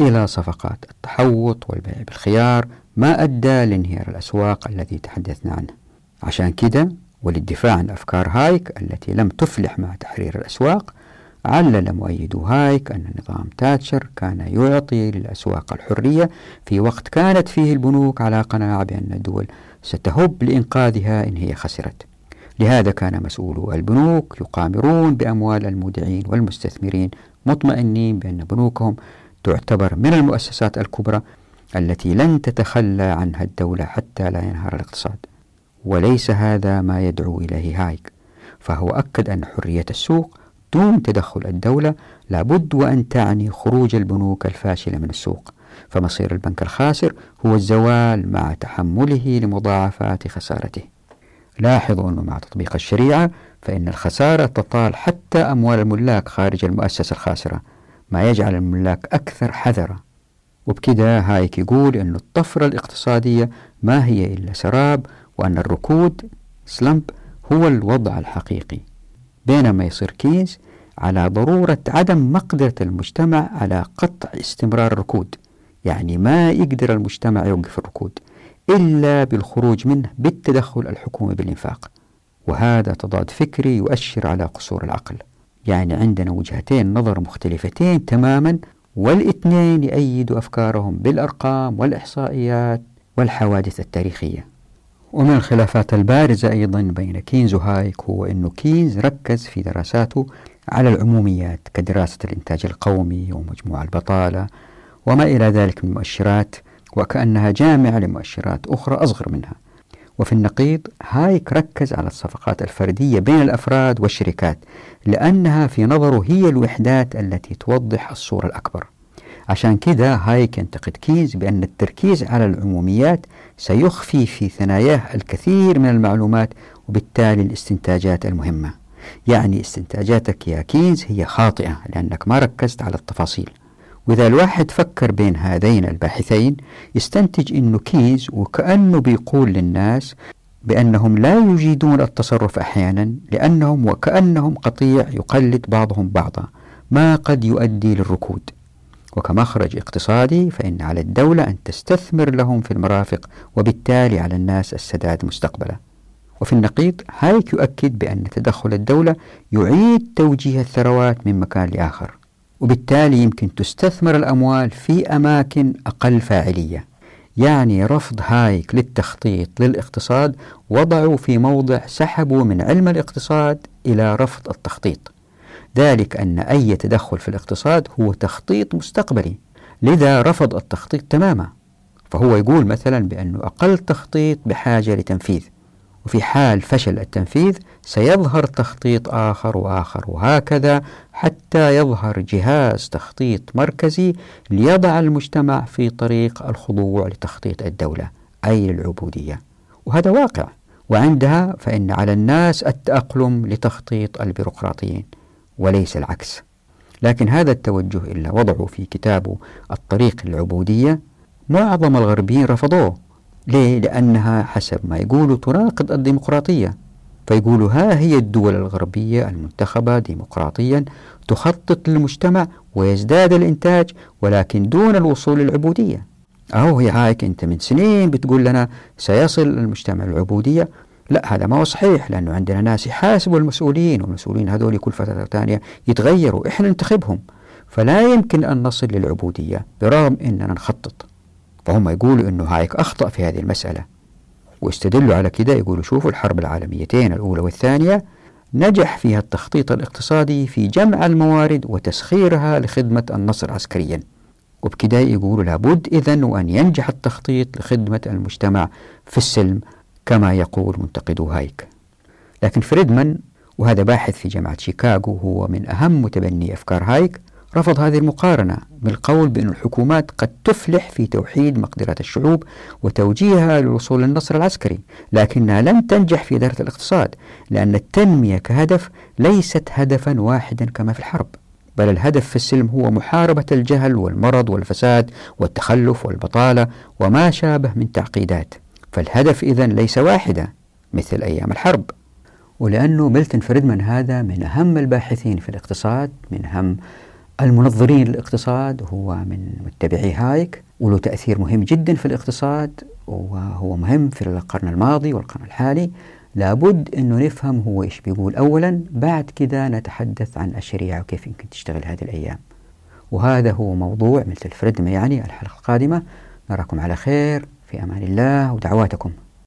إلى صفقات التحوط والبيع بالخيار ما أدى لانهيار الأسواق الذي تحدثنا عنه عشان كده وللدفاع عن أفكار هايك التي لم تفلح مع تحرير الأسواق علل مؤيدو هايك أن نظام تاتشر كان يعطي للأسواق الحرية في وقت كانت فيه البنوك على قناعة بأن الدول ستهب لإنقاذها إن هي خسرت. لهذا كان مسؤولو البنوك يقامرون بأموال المودعين والمستثمرين مطمئنين بأن بنوكهم تعتبر من المؤسسات الكبرى التي لن تتخلى عنها الدولة حتى لا ينهار الاقتصاد. وليس هذا ما يدعو إليه هايك. فهو أكد أن حرية السوق دون تدخل الدولة لابد وأن تعني خروج البنوك الفاشلة من السوق. فمصير البنك الخاسر هو الزوال مع تحمله لمضاعفات خسارته. لاحظوا أنه مع تطبيق الشريعة فإن الخسارة تطال حتى أموال الملاك خارج المؤسسة الخاسرة. ما يجعل الملاك أكثر حذرا. وبكده هايك يقول أن الطفرة الاقتصادية ما هي إلا سراب وأن الركود سلمب هو الوضع الحقيقي. بينما يصير كينز على ضرورة عدم مقدرة المجتمع على قطع استمرار الركود. يعني ما يقدر المجتمع يوقف الركود إلا بالخروج منه بالتدخل الحكومي بالإنفاق. وهذا تضاد فكري يؤشر على قصور العقل. يعني عندنا وجهتين نظر مختلفتين تماما والاثنين يأيدوا أفكارهم بالأرقام والإحصائيات والحوادث التاريخية. ومن الخلافات البارزة أيضا بين كينز وهايك هو أنه كينز ركز في دراساته على العموميات كدراسة الإنتاج القومي ومجموع البطالة وما إلى ذلك من مؤشرات وكأنها جامعة لمؤشرات أخرى أصغر منها. وفي النقيض هايك ركز على الصفقات الفردية بين الأفراد والشركات لأنها في نظره هي الوحدات التي توضح الصورة الأكبر. عشان كده هايك ينتقد كينز بأن التركيز على العموميات سيخفي في ثناياه الكثير من المعلومات وبالتالي الاستنتاجات المهمة. يعني استنتاجاتك يا كينز هي خاطئة لأنك ما ركزت على التفاصيل. وإذا الواحد فكر بين هذين الباحثين يستنتج أنه كينز وكأنه بيقول للناس بأنهم لا يجيدون التصرف أحيانا لأنهم وكأنهم قطيع يقلد بعضهم بعضا ما قد يؤدي للركود. وكمخرج اقتصادي فإن على الدولة أن تستثمر لهم في المرافق وبالتالي على الناس السداد مستقبلا. وفي النقيض هايك يؤكد بأن تدخل الدولة يعيد توجيه الثروات من مكان لآخر. وبالتالي يمكن تستثمر الأموال في أماكن أقل فاعلية. يعني رفض هايك للتخطيط للاقتصاد وضعوا في موضع سحبوا من علم الاقتصاد إلى رفض التخطيط. ذلك أن أي تدخل في الاقتصاد هو تخطيط مستقبلي. لذا رفض التخطيط تماما. فهو يقول مثلا بأنه أقل تخطيط بحاجة لتنفيذ. وفي حال فشل التنفيذ سيظهر تخطيط آخر وآخر وهكذا حتى يظهر جهاز تخطيط مركزي ليضع المجتمع في طريق الخضوع لتخطيط الدولة أي للعبودية. وهذا واقع وعندها فإن على الناس التأقلم لتخطيط البيروقراطيين وليس العكس. لكن هذا التوجه إلا وضعه في كتابه الطريق العبودية معظم الغربيين رفضوه. ليه؟ لأنها حسب ما يقولوا تناقض الديمقراطية. فيقولوا ها هي الدول الغربية المنتخبة ديمقراطيا تخطط للمجتمع ويزداد الإنتاج ولكن دون الوصول للعبودية. أهو هي هايك أنت من سنين بتقول لنا سيصل المجتمع العبودية لا هذا ما هو صحيح لأنه عندنا ناس يحاسبوا المسؤولين والمسؤولين هذول كل فترة ثانية يتغيروا إحنا ننتخبهم. فلا يمكن أن نصل للعبودية برغم أننا نخطط. فهم يقولوا أنه هايك أخطأ في هذه المسألة. واستدلوا على كده يقولوا شوفوا الحرب العالميتين الأولى والثانية نجح فيها التخطيط الاقتصادي في جمع الموارد وتسخيرها لخدمة النصر عسكريا. وبكده يقولوا لابد إذن وأن ينجح التخطيط لخدمة المجتمع في السلم كما يقول منتقدو هايك. لكن فريدمان وهذا باحث في جامعة شيكاغو هو من أهم متبني أفكار هايك رفض هذه المقارنة بالقول بأن الحكومات قد تفلح في توحيد مقدرات الشعوب وتوجيهها للوصول للنصر العسكري لكنها لن تنجح في إدارة الاقتصاد لأن التنمية كهدف ليست هدفا واحدا كما في الحرب بل الهدف في السلم هو محاربة الجهل والمرض والفساد والتخلف والبطالة وما شابه من تعقيدات فالهدف إذن ليس واحدا مثل أيام الحرب. ولأنه ميلتون فريدمان هذا من أهم الباحثين في الاقتصاد من أهم المنظرين للاقتصاد هو من متبعي هايك وله تأثير مهم جدا في الاقتصاد وهو مهم في القرن الماضي والقرن الحالي. لابد أنه نفهم هو إيش بيقول. أولا بعد كذا نتحدث عن الشريعة وكيف يمكن تشتغل هذه الأيام. وهذا هو موضوع مثل فريدمان يعني الحلقة القادمة. نراكم على خير في أمان الله ودعواتكم.